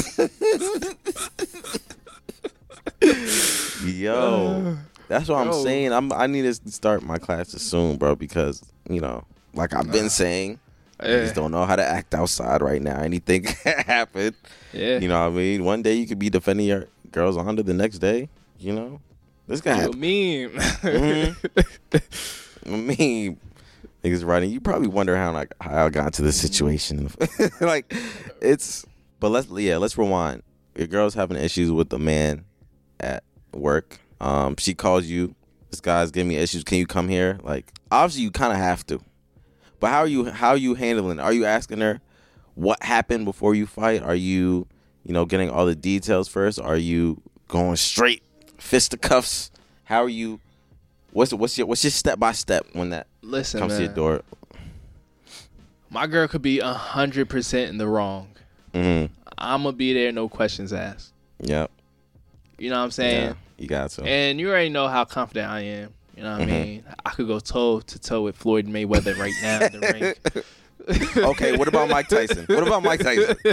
Yo, that's what I'm saying. I'm. I need to start my classes soon, bro, because you know, like I've been saying, I just don't know how to act outside right now. Anything can happen. yeah. You know what I mean? One day you could be defending your girl's honor. The next day, you know, this guy meme. Mm-hmm. Mean, niggas writing. You probably wonder how like how I got into this situation. like, it's. But let's yeah, let's rewind. Your girl's having issues with the man at work. Um, she calls you. This guy's giving me issues. Can you come here? Like, obviously, you kind of have to. But how are you? How are you handling? Are you asking her what happened before you fight? Are you, you know, getting all the details first? Are you going straight fisticuffs? How are you? What's what's your what's your step by step when that Listen, comes to man. your door? My girl could be hundred percent in the wrong. Mm-hmm. I'm gonna be there, no questions asked. Yep. You know what I'm saying? Yeah, you got to. And you already know how confident I am. You know what Mhm. I mean? I could go toe to toe with Floyd Mayweather right now in the ring. okay, what about Mike Tyson? What about Mike Tyson?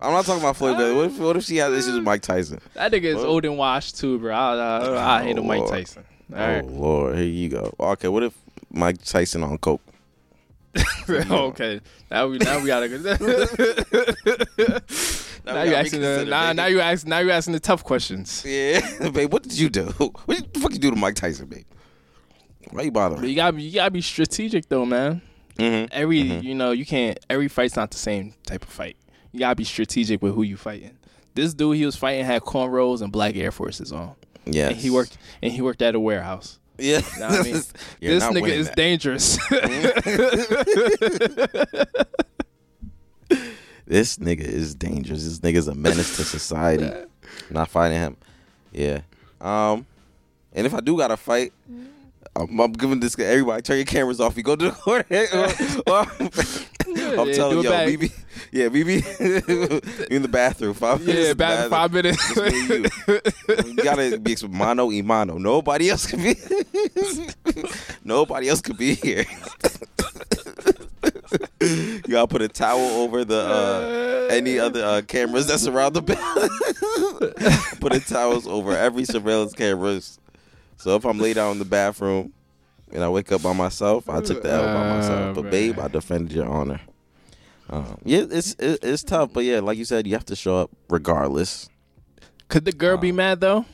I'm not talking about Floyd Mayweather. What if, what if she has issues with Mike Tyson? That nigga is What? old and washed too, bro. I, I, I hate Oh, a Mike Tyson. All Oh right. Lord, here you go. Okay, what if Mike Tyson on coke? okay. Now we now we gotta go. now you asking the now, now you ask now you asking the tough questions. Yeah, babe. What did you do? What the fuck you do to Mike Tyson, babe? Why you But bothering? you gotta be you gotta be strategic though, man. Mm-hmm. Every you know you can't every fight's not the same type of fight. You gotta be strategic with who you fighting. This dude he was fighting had cornrows and black Air Forces on. Yeah, he worked and he worked at a warehouse. Yeah, Know what I mean? You're this nigga is that. dangerous. This nigga is dangerous. This nigga is a menace to society. Not fighting him. Yeah. Um, and if I do got to fight, I'm, I'm giving this guy everybody turn your cameras off. You go to the corner. I'm Yeah, telling yo, back. BB, yeah, BB, you in the bathroom. Five minutes. yeah, bathroom. five minutes. Just me and you. You gotta be mano y mano. Nobody else can be. Nobody else could be here. you gotta put a towel over the uh, any other uh, cameras that's around the building. put a towels over every surveillance cameras. So if I'm laid out in the bathroom and I wake up by myself, I took the L by myself. Oh, But babe. I defended your honor. Um, yeah, it's it, it's tough, but yeah, like you said, you have to show up regardless. Could the girl be mad though?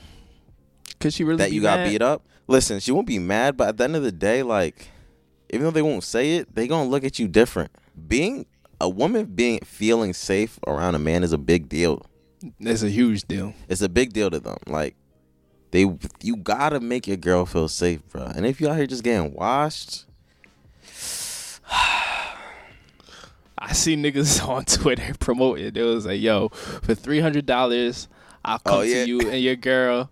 Could she really that you got beat up. Listen, she won't be mad, but at the end of the day, like, even though they won't say it, they gonna look at you different. Being a woman being feeling safe around a man is a big deal. It's a huge deal. It's a big deal to them. Like, they you gotta make your girl feel safe, bro. And if you out here just getting washed, I see niggas on Twitter promoting. It was like, yo, for three hundred dollars, I'll oh, come Oh, yeah. to you and your girl,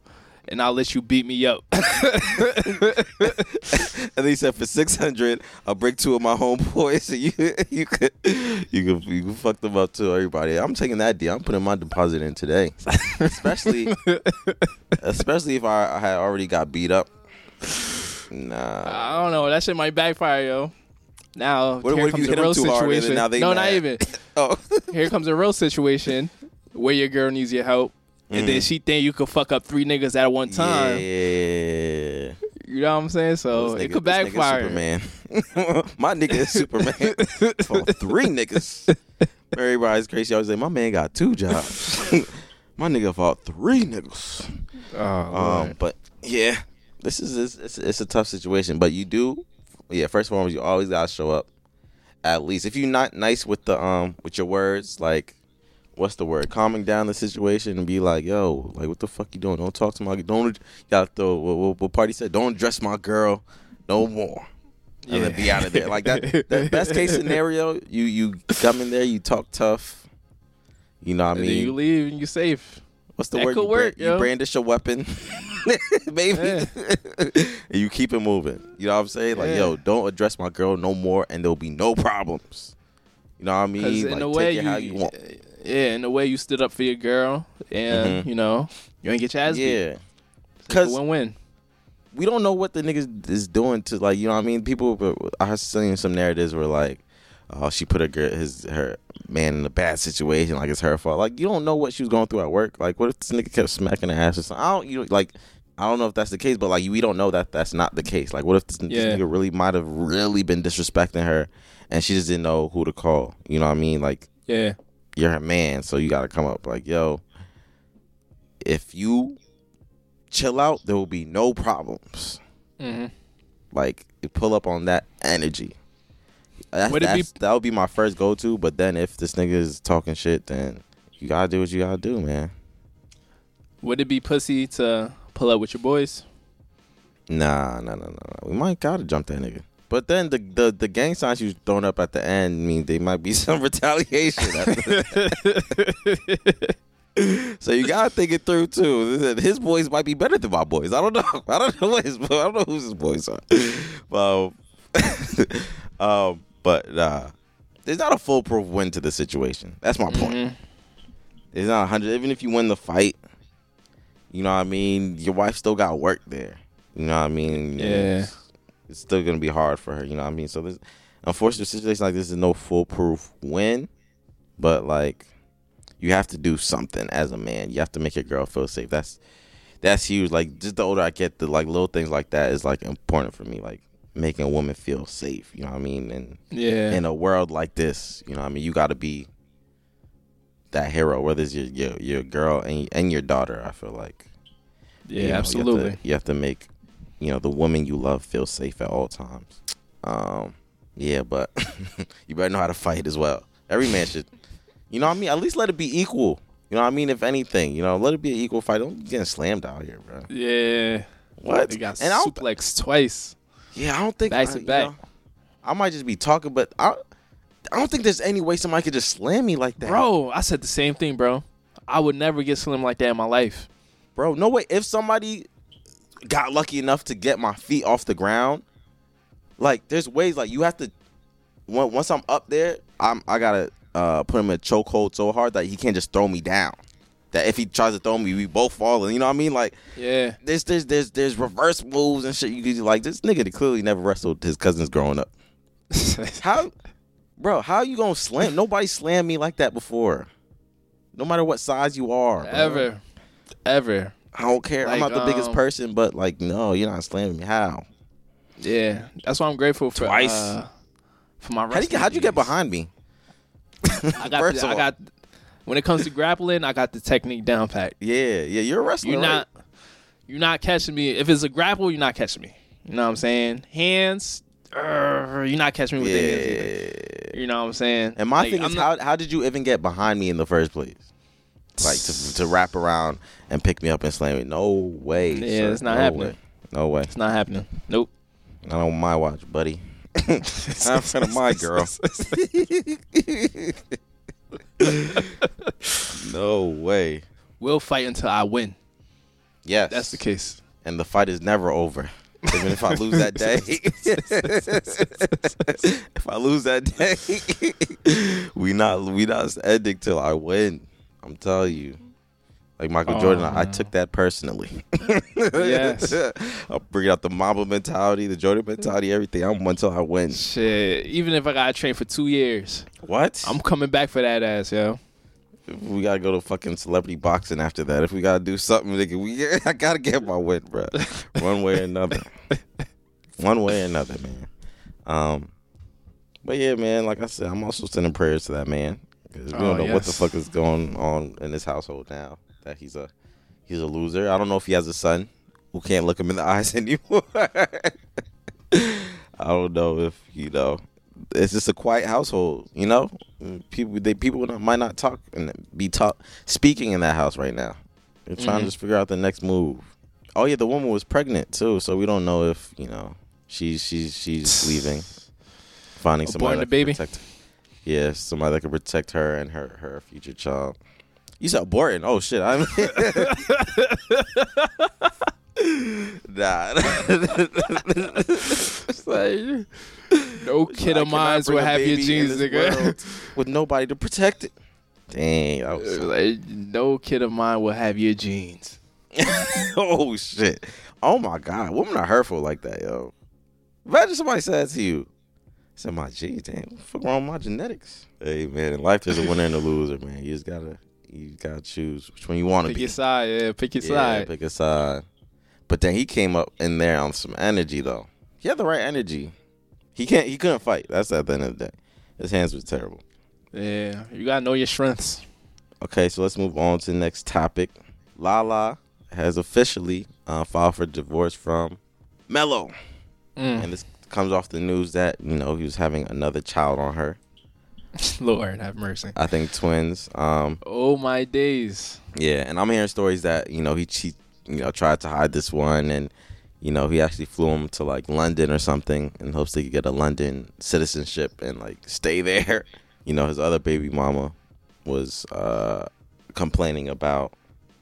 and I'll let you beat me up. and he said for six hundred, I'll break two of my homeboys, and you you could you could you could fuck them up too. Everybody, I'm taking that deal. I'm putting my deposit in today, especially especially if I, I had already got beat up. Nah, I don't know. That shit might backfire, yo. Now What- here what comes you a real too hard situation. no, not even. oh Here comes a real situation where your girl needs your help, and then Mhm. she think you could fuck up three niggas at one time. yeah. You know what I'm saying? So This it nigga- could backfire. Superman. my nigga is Superman for three niggas. Everybody's crazy. I was like, my man got two jobs. my nigga fought three niggas. Oh, Um, but yeah, this is it's, it's, it's a tough situation. But you do, yeah. First of all, you always gotta show up. At least if you're not nice with the um with your words, like what's the word? Calming down the situation and be like, yo, like what the fuck you doing? Don't talk to my don't. You gotta throw what, what, Pardi said. Don't address my girl no more. And then be out of there. Like that. that best case scenario, you you come in there, you talk tough. You know what I and then mean? you leave and you safe. what's the That word? could you, work, you yo. brandish a weapon, maybe. Yeah. and you keep it moving. You know what I'm saying? Like, Yeah. yo, don't address my girl no more, and there'll be no problems. You know what I mean? Like, in a take way it you, how you want. Yeah, in a way you stood up for your girl, and Mhm. you know you ain't get your ass beat. Yeah, a because win-win. we don't know what the niggas is doing to like you know what I mean. People, I have seen some narratives where like, oh, she put her girl, his her man in a bad situation, like it's her fault. Like you don't know what she was going through at work. Like what if this nigga kept smacking her ass or something? I don't you know, like. I don't know if that's the case, but like we don't know that that's not the case. Like, what if this, this nigga really might have really been disrespecting her, and she just didn't know who to call? You know what I mean? Like, Yeah, you're a man, so you got to come up like, yo, if you chill out, there will be no problems. hmm Like, you pull up on that energy. That, Would it be- that would be my first go to. But then if this nigga is talking shit, then you gotta do what you gotta do, man. would it be pussy to pull up with your boys? Nah, nah, nah, nah. nah. We might gotta jump that nigga. But then the the, the gang signs you was throwing up at the end mean there might be some retaliation. after So you gotta think it through too. His boys might be better than my boys. I don't know. I don't know what his. boys. I don't know whose his boys are. Well, um, but uh, there's not a foolproof win to the situation. That's my point. Mhm. It's not a hundred. Even if you win the fight, you know what I mean. Your wife still got work there. You know what I mean. Yeah. It's, it's still gonna be hard for her. You know what I mean. So this, unfortunately, situation like this is no foolproof win, but like you have to do something as a man. You have to make your girl feel safe. That's that's huge. Like just the older I get, the like little things like that is like important for me. Like making a woman feel safe. You know what I mean? And Yeah, in a world like this, you know what I mean, you got to be that hero. Whether it's your your, your girl and and your daughter, I feel like yeah, you know, you have to- absolutely. You have, to, make you know the woman you love feel safe at all times. Um, yeah, but you better know how to fight as well. Every man should, you know what I mean. At least let it be equal. You know what I mean. If anything, you know, let it be an equal fight. Don't be getting slammed out here, bro. Yeah, What? They got And suplex twice. Yeah, I don't think Back I, to back. know, I might just be talking, but I, I don't think there's any way somebody could just slam me like that, Bro, I said the same thing, bro. I would never get slammed like that in my life. Bro, no way. If somebody got lucky enough to get my feet off the ground, like there's ways. Like you have to. on- Once I'm up there, I'm I gotta uh, put him in a chokehold so hard that he can't just throw me down. That if he tries to throw me, we both fall. And you know what I mean? Like Yeah, there's there's there's there's reverse moves and shit. You do. like this nigga that clearly never wrestled his cousins growing up. How, bro? How you gonna slam? Nobody slammed me like that before. No matter what size you are, bro. ever, ever. I don't care. I'm not the biggest um, person, but like, no, you're not slamming me. How? Yeah, that's why I'm grateful for Twice. uh, for my. How you, how'd you get behind me? I got. First the, of I got. When it comes to grappling, I got the technique down pat. Yeah, yeah, you're a wrestler. You're right? not. You're not catching me. If it's a grapple, you're not catching me. You know what I'm saying? Hands. uh, you're not catching me with the hands either. You know what I'm saying? And my Like, thing I'm is, not- how how did you even get behind me in the first place? Like to to wrap around and pick me up and slam me? No way. Yeah, sir. it's not No happening. way. No way. It's not happening. Nope. Not on my watch, buddy. not in front of my girl. no way. We'll fight until I win. Yes, That's the case. and the fight is never over. Even if I lose that day, if I lose that day, we not we not ending till I win. I'm telling you, like Michael Jordan, I, I took that personally. Yes. I'll bring out the Mamba mentality, the Jordan mentality, everything. I'm until I win. Shit. Even if I gotta train for two years, What? I'm coming back for that ass, yo. we gotta go to fucking celebrity boxing after that. If we gotta do something, nigga, we I gotta get my win, bro. One way or another. One way or another, man. Um, but yeah, man. Like I said, I'm also sending prayers to that man. 'Cause we Oh, don't know what the fuck is going on in his household now. That he's a he's a loser. I don't know if he has a son who can't look him in the eyes anymore. I don't know if you know. It's just a quiet household, you know. People they people might not talk and be talk speaking in that house right now. They're trying Mhm. to just figure out the next move. Oh yeah, the woman was pregnant too, so we don't know if you know she's she's she's leaving, finding somebody Aborting that the baby? Protect, yeah, somebody that can protect her and her her future child. You said aborting. Oh shit. I'm nah. It's like, no kid of mine will have your genes, nigga. with nobody to protect it. Dang. That was Like, no kid of mine will have your genes. oh shit. Oh my god. Women are hurtful like that, yo. Imagine somebody said to you, said my geez, damn, what the fuck wrong with my genetics? Hey man, in life there's a winner and a loser, man. You just gotta you gotta choose which one you wanna be. Pick be. your side, yeah. Pick your yeah, side. pick a side. But then he came up in there on some energy though. He had the right energy. He can't he couldn't fight. That's at the end of the day. His hands was terrible. Yeah, you gotta know your strengths. Okay, so let's move on to the next topic. Lala has officially uh, filed for divorce from Melo. Mm. And this comes off the news that, you know, he was having another child on her. Lord have mercy. I think twins. Um, Oh my days. yeah, and I'm hearing stories that, you know, he cheat, you know, tried to hide this one and you know, he actually flew him to like London or something in hopes they could get a London citizenship and like stay there. You know, his other baby mama was uh complaining about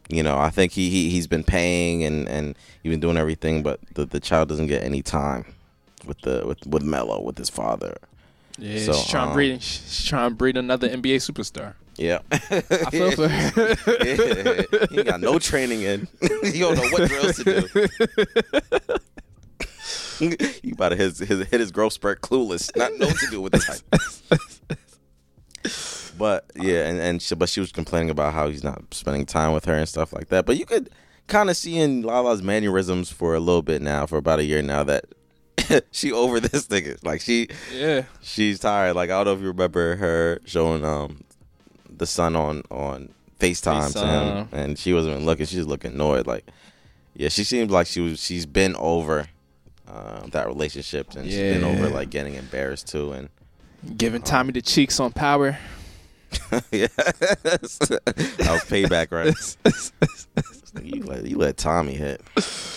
you know, I think he, he he's been paying and and he's been doing everything, but the the child doesn't get any time with the with with Melo with his father. Yeah, So, she's trying um, to breed. She's trying to breed another NBA superstar. Yeah, I feel for her. yeah. He got no training in. he don't know what drills to do. he about to his, his hit his growth spurt clueless, not know what to do with type. But yeah, and and she, but she was complaining about how he's not spending time with her and stuff like that. But you could kind of see in Lala's mannerisms for a little bit now, for about a year now, that she over this nigga. Like she yeah, she's tired. Like I don't know if you remember her showing um the son on on FaceTime, to him, and she wasn't even looking. She was looking annoyed. Like yeah, she seems like she was. She's been over um, that relationship, and she's been over like getting embarrassed too. And giving Tommy the cheeks on power. yeah, that was payback, right? you let you let Tommy hit.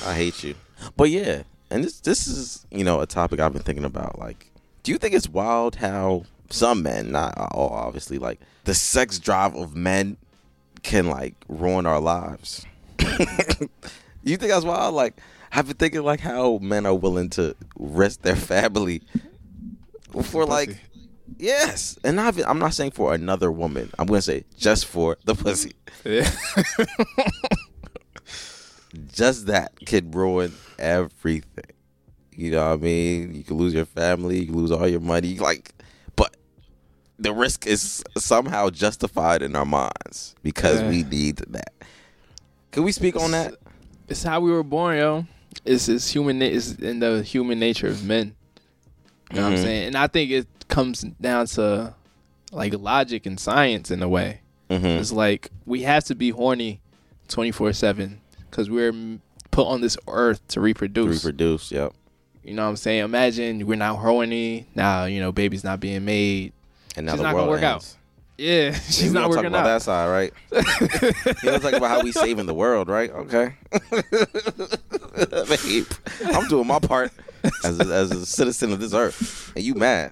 I hate you. But yeah, and this this is you know a topic I've been thinking about. Like, do you think it's wild how some men, not all, obviously, like the sex drive of men can like ruin our lives? you think that's wild? Like, I've been thinking like how men are willing to risk their family for like. Yes, and I've, I'm not saying for another woman. I'm gonna say just for the pussy. Yeah, Just that could ruin everything. You know what I mean? You can lose your family, you could lose all your money. Like, but the risk is somehow justified in our minds because Yeah. we need that. Can we speak on that? it's how we were born, yo. It's it's human. It's in the human nature of men. You know what I'm Mhm. saying? And I think it comes down to like logic and science in a way. Mm-hmm. It's like we have to be horny 24 seven because we're put on this earth to reproduce. Reproduce. Yep. You know what I'm saying? Imagine we're not horny now. You know, baby's not being made. And now She's the not gonna world work out. ends. Yeah, Yeah, she's we not don't talk working about out. that side, right? you don't talk about how we saving the world, right? Okay. Babe, I'm doing my part as a, as a citizen of this earth, and you mad.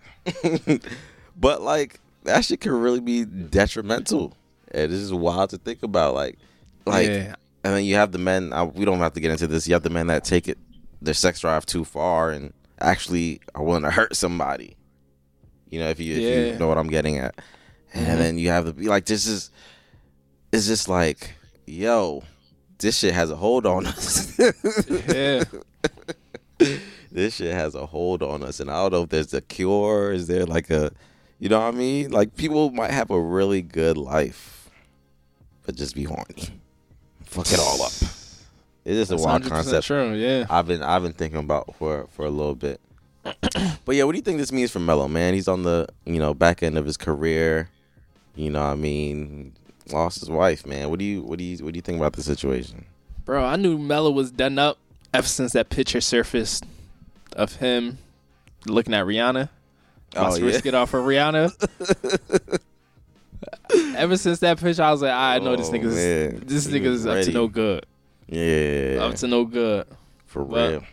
but like that shit can really be detrimental, and it's just wild to think about. Like, like, yeah, and then you have the men. I, we don't have to get into this. You have the men that take it their sex drive too far and actually are willing to hurt somebody. You know, if you if you know what I'm getting at, and Mhm. then you have the like this is it's just like yo, this shit has a hold on us. yeah. this shit has a hold on us, and I don't know if there's a cure. Is there like a, you know what I mean? Like people might have a really good life, but just be horny, fuck it all up. It's just a wild concept. True. Yeah. I've been I've been thinking about for for a little bit. but yeah, what do you think this means for Melo, man? He's on the you know back end of his career. You know, what I mean, lost his wife, man. What do you what do you what do you think about the situation? Bro, I knew Melo was done up ever since that picture surfaced of him looking at Rihanna. Oh, yeah. risk it off for Rihanna. ever since that picture, I was like, I know this Oh, nigga's man. this He nigga's up to no good. Yeah, Up to no good. for But- real.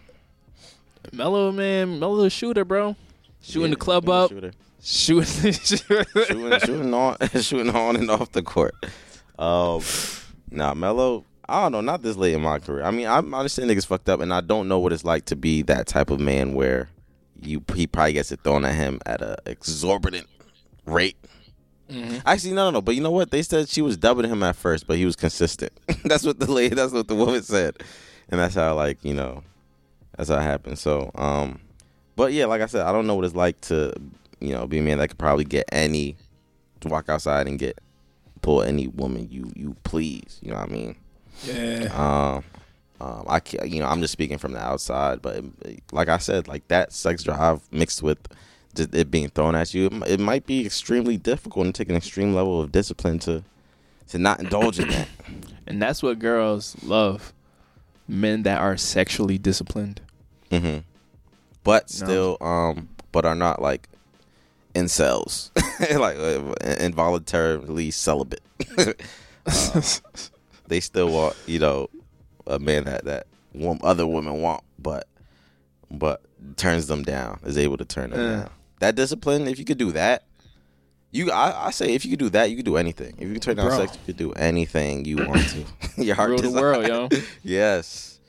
Melo, man, Melo a shooter, bro. Shooting Yeah, the club up, shooter. shooting, shooting, shooting on, shooting on and off the court. um, nah, Melo. I don't know. Not this late in my career. I mean, I understand niggas fucked up, and I don't know what it's like to be that type of man where you he probably gets it thrown at him at a exorbitant rate. Actually, no, no, no. But you know what? They said she was dubbing him at first, but he was consistent. that's what the lady. That's what the woman said, and that's how like you know, that's how it happened. So, um, but yeah, like I said, I don't know what it's like to you know be a man that could probably get any to walk outside and get pull any woman you you please. You know what I mean? Yeah. Um, um, I can't, you know, I'm just speaking from the outside, but like I said, like that sex drive mixed with it being thrown at you, it, it might be extremely difficult and take an extreme level of discipline to to not indulge in that. And that's what girls love. Men that are sexually disciplined. hmm But still, um, but are not like incels, like uh, involuntarily celibate. Uh, they still want, you know, a man that that wom- other women want, but but turns them down, is able to turn them Yeah. down. That discipline, if you could do that, you I, I say if you could do that, you could do anything. If you could turn down Bro. sex, you could do anything you want to. Your heart Rule the desire. world, yo. Yes.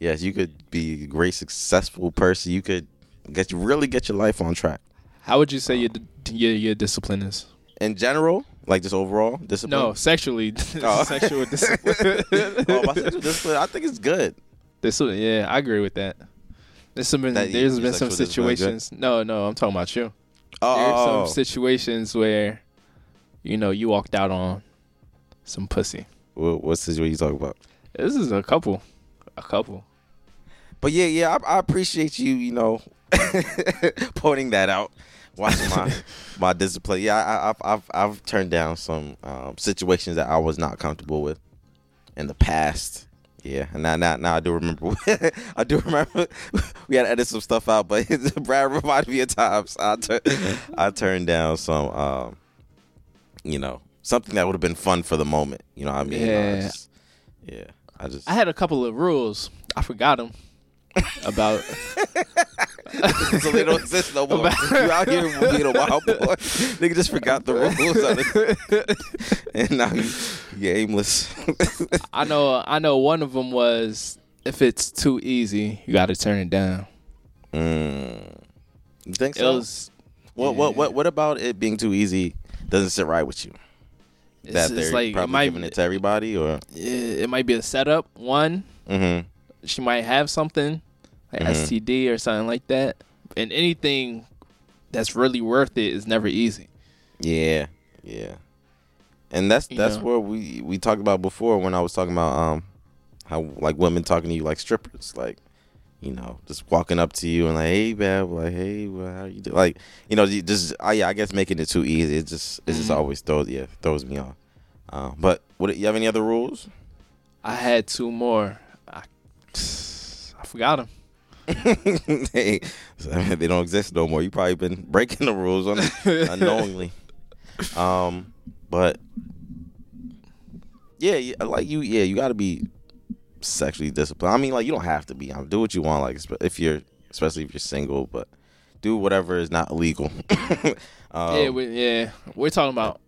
Yes, you could be a great successful person. You could get really get your life on track. How would you say your your your discipline is? In general, like just overall discipline. No, sexually, Oh. sexual discipline. oh, my sexual discipline. I think it's good. This, yeah, I agree with that. There's some been, That there's been some sexual discipline is good? situations. No, no, I'm talking about you. Oh, There's oh, some situations where, you know, you walked out on some pussy. oh. What, what situation you talking about? This is a couple, a couple. But yeah, yeah, I, I appreciate you. You know, pointing that out. Watching my my discipline. Yeah, I, I've I've I've turned down some um, situations that I was not comfortable with in the past. Yeah, and now now now I do remember. I do remember we had to edit some stuff out, but Brad reminded me of times I tur- I turned down some, um, you know, something that would have been fun for the moment. You know what I mean? I Yeah. just- yeah. I just I had a couple of rules. I forgot them about. so they don't exist no more. You out here being a wild boy. Nigga just forgot the rules, it. and now you, you're aimless. I know. I know. One of them was if it's too easy, you got to turn it down. mm. You think It so? was. what, what yeah. what what about it being too easy doesn't sit right with you? It's, that they're like it probably might. giving it to everybody, or it it might be a setup. One, mm-hmm. she might have something like Mhm. STD or something like that. And anything that's really worth it is never easy. yeah, yeah. And that's You that's know. where we we talked about before when I was talking about um how like women talking to you like strippers, like you know, just walking up to you and like, hey, babe, like, hey, well, how you doing? Like, you know, you just, I, yeah, I guess making it too easy, it just, it just Mhm. always throws, yeah, throws me off. Uh, but what, you have any other rules? I had two more. I, I forgot them. Hey, they don't exist no more. You probably been breaking the rules un- unknowingly. Um, but yeah, like you, yeah, you got to be sexually disciplined. I mean, like you don't have to be. Um, do what you want, like if you're, especially if you're single, but do whatever is not illegal. um, yeah, we, yeah. We're talking about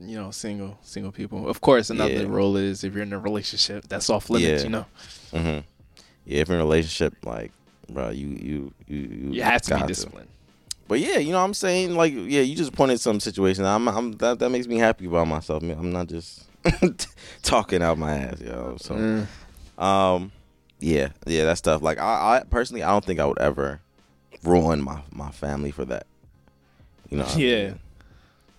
you know single single people. Of course, another Yeah. rule is if you're in a relationship, that's off limits. Yeah. You know, hmm Yeah, if you're in a relationship, like, bro, you you you you, you have to be disciplined. But yeah, you know what I'm saying? Like, yeah, you just pointed some situation. I'm, I'm that that makes me happy about myself. I'm not just talking out my ass, know. So, Mm. um, yeah, yeah, that stuff. Like, I, I personally, I don't think I would ever ruin my my family for that. You know? what I Yeah. mean?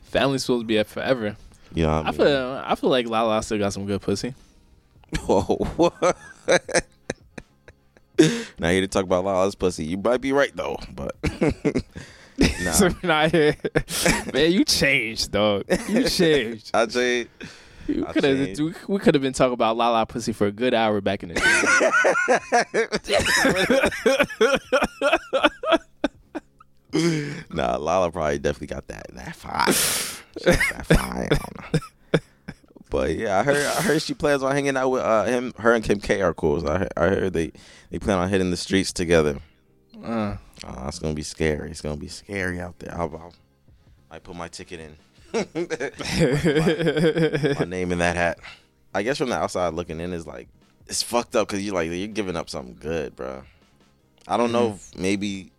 Family's supposed to be up forever. You know I I feel I feel like Lala still got some good pussy. Whoa. now here to talk about Lala's pussy. You might be right though, but nah. So not here. Man, you changed, dog. You changed. I say You I could have. changed. We could have been talking about Lala pussy for a good hour back in the day. nah, Lala probably definitely got that that fire. That fire. I don't know. But yeah, I heard I heard she plans on hanging out with uh, him. Her and Kim K are cool. So I heard, I heard they they plan on hitting the streets together. Uh, Uh, it's gonna be scary. It's gonna be scary out there. I'll, I'll I put my ticket in. my name in that hat. I guess from the outside looking in is like it's fucked up because you like you're giving up something good, bro. I don't know if maybe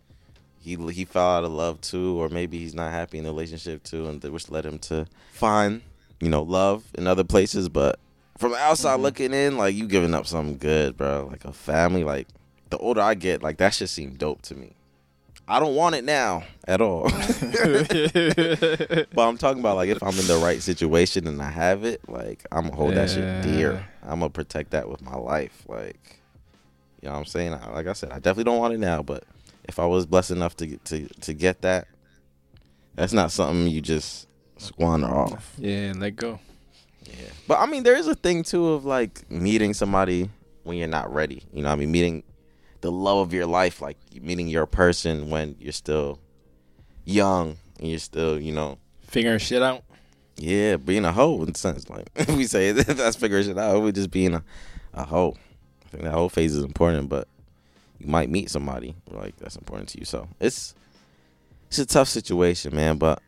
he he fell out of love too, or maybe he's not happy in the relationship too, and which led him to find you know love in other places. But from the outside mm-hmm. looking in, like you giving up something good, bro. Like a family. Like the older I get, like that shit seemed dope to me. I don't want it now at all. but I'm talking about like if I'm in the right situation and I have it, like I'm gonna hold that shit dear. I'm gonna protect that with my life. Like, you know what I'm saying? I- Like I said, I definitely don't want it now, but if I was blessed enough to get- to to get that, that's not something you just squander off. yeah, and let go. Yeah. But I mean, there is a thing too of like meeting somebody when you're not ready. You know, what I mean, meeting the love of your life, like meeting your person when you're still young and you're still, you know, Figuring shit out. yeah, being a hoe in a sense. Like we say, that's figuring shit out. We're just being a, a hoe. I think that whole phase is important, but you might meet somebody like that's important to you. So it's it's a tough situation, man. But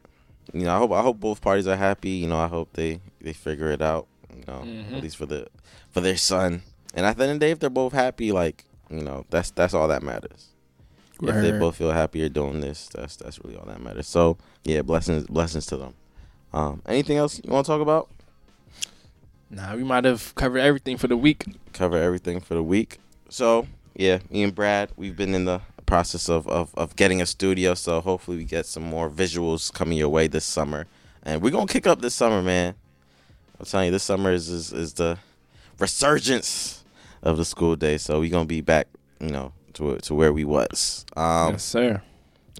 you know, I hope I hope both parties are happy. You know, I hope they they figure it out. You know, Mhm. at least for the for their son. And at the end of the day, if they're both happy, like you know, that's that's all that matters. If they both feel happier doing this, that's that's really all that matters. So yeah, blessings blessings to them. Um, anything else you want to talk about? Nah, we might have covered everything for the week. Cover everything for the week. So yeah, me and Brad, we've been in the process of, of, of getting a studio. So hopefully we get some more visuals coming your way this summer, and we're gonna kick up this summer, man. I'm telling you, this summer is is, is the resurgence of the school day. So we're gonna be back, you know, to to where we was. Um, yes, sir.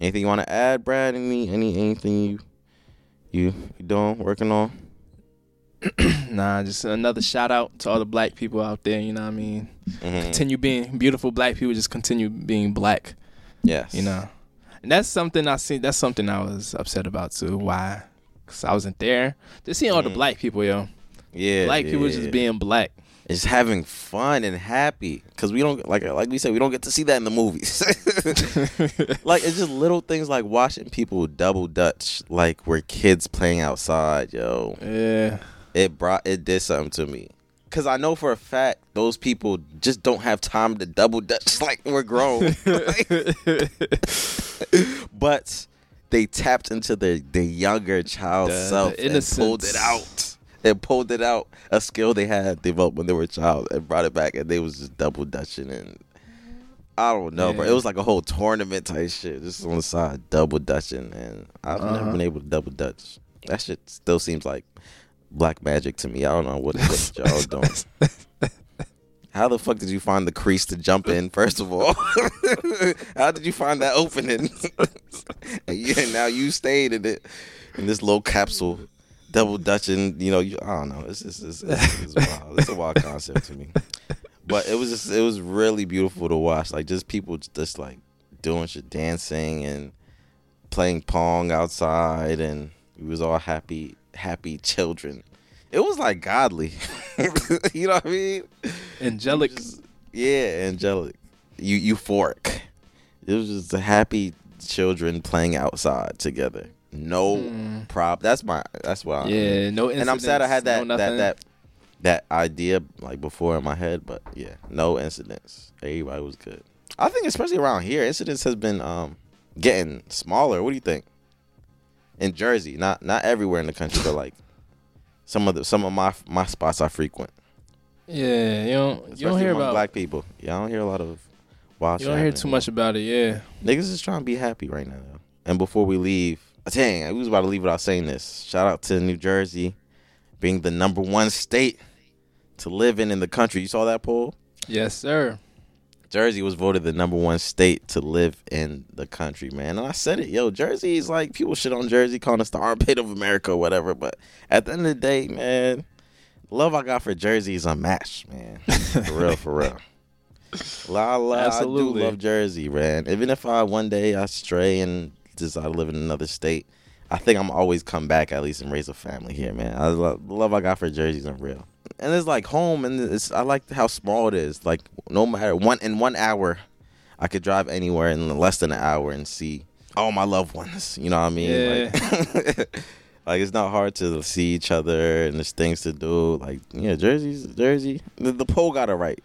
Anything you want to add, Brad? Any any anything you you you doing working on? Nah, just another shout out to all the black people out there. You know what I mean? Mhm. Continue being beautiful black people. Just continue being black. Yes. You know, and that's something I see. That's something I was upset about too. Why? Cause I wasn't there. Just seeing all the Mhm. black people, yo. Yeah. black yeah, people yeah. just being black. just having fun and happy because we don't like like we said we don't get to see that in the movies. like it's just little things like watching people double dutch like we're kids playing outside. Yo, Yeah. It brought it did something to me. Cause I know for a fact those people just don't have time to double dutch like we're grown. but they tapped into the their younger child The- self the and pulled it out. And pulled it out, a skill they had developed when they were a child, and brought it back, and they was just double dutching and I don't know, bro. It was like a whole tournament type shit, just on the side, double dutching, and I've never Uh-huh. been able to double dutch. That shit still seems like black magic to me. I don't know what, what y'all doing. How the fuck did you find the crease to jump in? First of all, how did you find that opening? and yeah, now you stayed in it in this little capsule, double dutching. You know, you, I don't know. It's just it's, it's, it's wild. It's a wild concept to me. But it was just it was really beautiful to watch. Like just people just like doing shit, dancing and playing pong outside, and we was all happy, happy children. It was like godly. you know what I mean? Angelic. Just- yeah, angelic. Eu- euphoric. It was just the happy children playing outside together. No Mm. prop. That's my. That's what. I, Yeah, no incidents. And I'm sad I had that no that that that idea like before in my head, but yeah, no incidents. Everybody was good. I think especially around here, incidents has been um getting smaller. What do you think? In Jersey, not not everywhere in the country, but like some of the some of my my spots I frequent. Yeah, you don't you don't hear among about black people. Yeah, I don't hear a lot of wild. you don't hear too much about it. Yeah, Niggas is trying to be happy right now. Though. And before we leave, dang, we was about to leave without saying this. Shout out to New Jersey being the number one state to live in in the country. You saw that poll? yes, sir. Jersey was voted the number one state to live in the country, man. And I said it, yo, Jersey is like people shit on Jersey, calling us the armpit of America or whatever. But at the end of the day, man, love I got for Jersey is unmatched, man. For real, for real. La la, I Absolutely. do love Jersey, man. Even if I one day I stray and decide to live in another state, I think I'm always come back at least and raise a family here, man. I love the love I got for Jersey is unreal. And it's like home, and it's I like how small it is. Like no matter one in one hour, I could drive anywhere in less than an hour and see all my loved ones. You know what I mean? Like, like it's not hard to see each other and there's things to do. Like yeah, Jersey's Jersey. The, the poll got it right.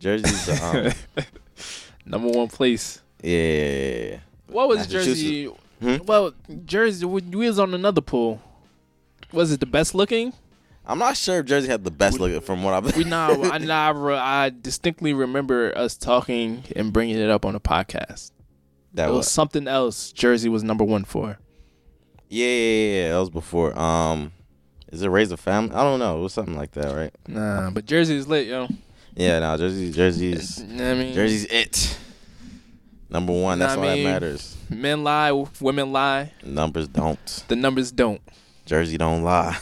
Jersey's the um, Number one place. yeah. What was Jersey? Hmm? Well, Jersey. We was on another pool. Was it the best looking? I'm not sure if Jersey had the best look from what I've We now, I now, re- I distinctly remember us talking and bringing it up on the podcast. that It was was something else. Jersey was number one for. yeah, yeah, yeah, that was before. Um, is it Raise a Family? I don't know. It was something like that, right? Nah, but Jersey is lit, yo. Yeah, no, Jersey, Jersey's I mean, Jersey's it. Number one. That's I all that matters. men lie, women lie. Numbers don't. The numbers don't. Jersey don't lie.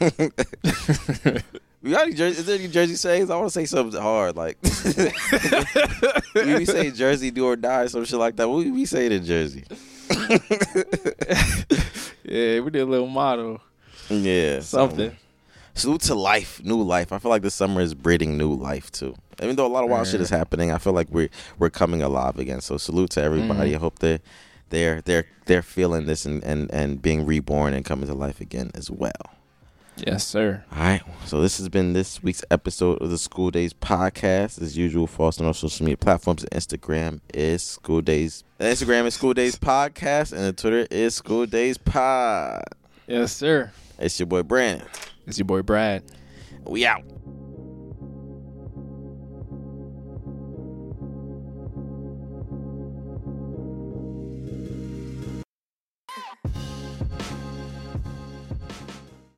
we got any Jersey? Is there any Jersey sayings? I want to say something hard, like we say Jersey do or die, some shit like that. What we saying in Jersey? Yeah, we did a little motto, Yeah, something. Salute to life, new life. I feel like this summer is breeding new life too. Even though a lot of wild shit is happening, I feel like we're we're coming alive again. So salute to everybody. Mm-hmm. I hope they they're they're they're feeling this and, and and being reborn and coming to life again as well. Yes, sir. All right. So this has been this week's episode of the School Days podcast. As usual, follow us on our social media platforms. Instagram is School Days. Instagram is School Days Podcast, and the Twitter is School Days Pod. Yes, sir. It's your boy Brandon. It's your boy Brad. We out.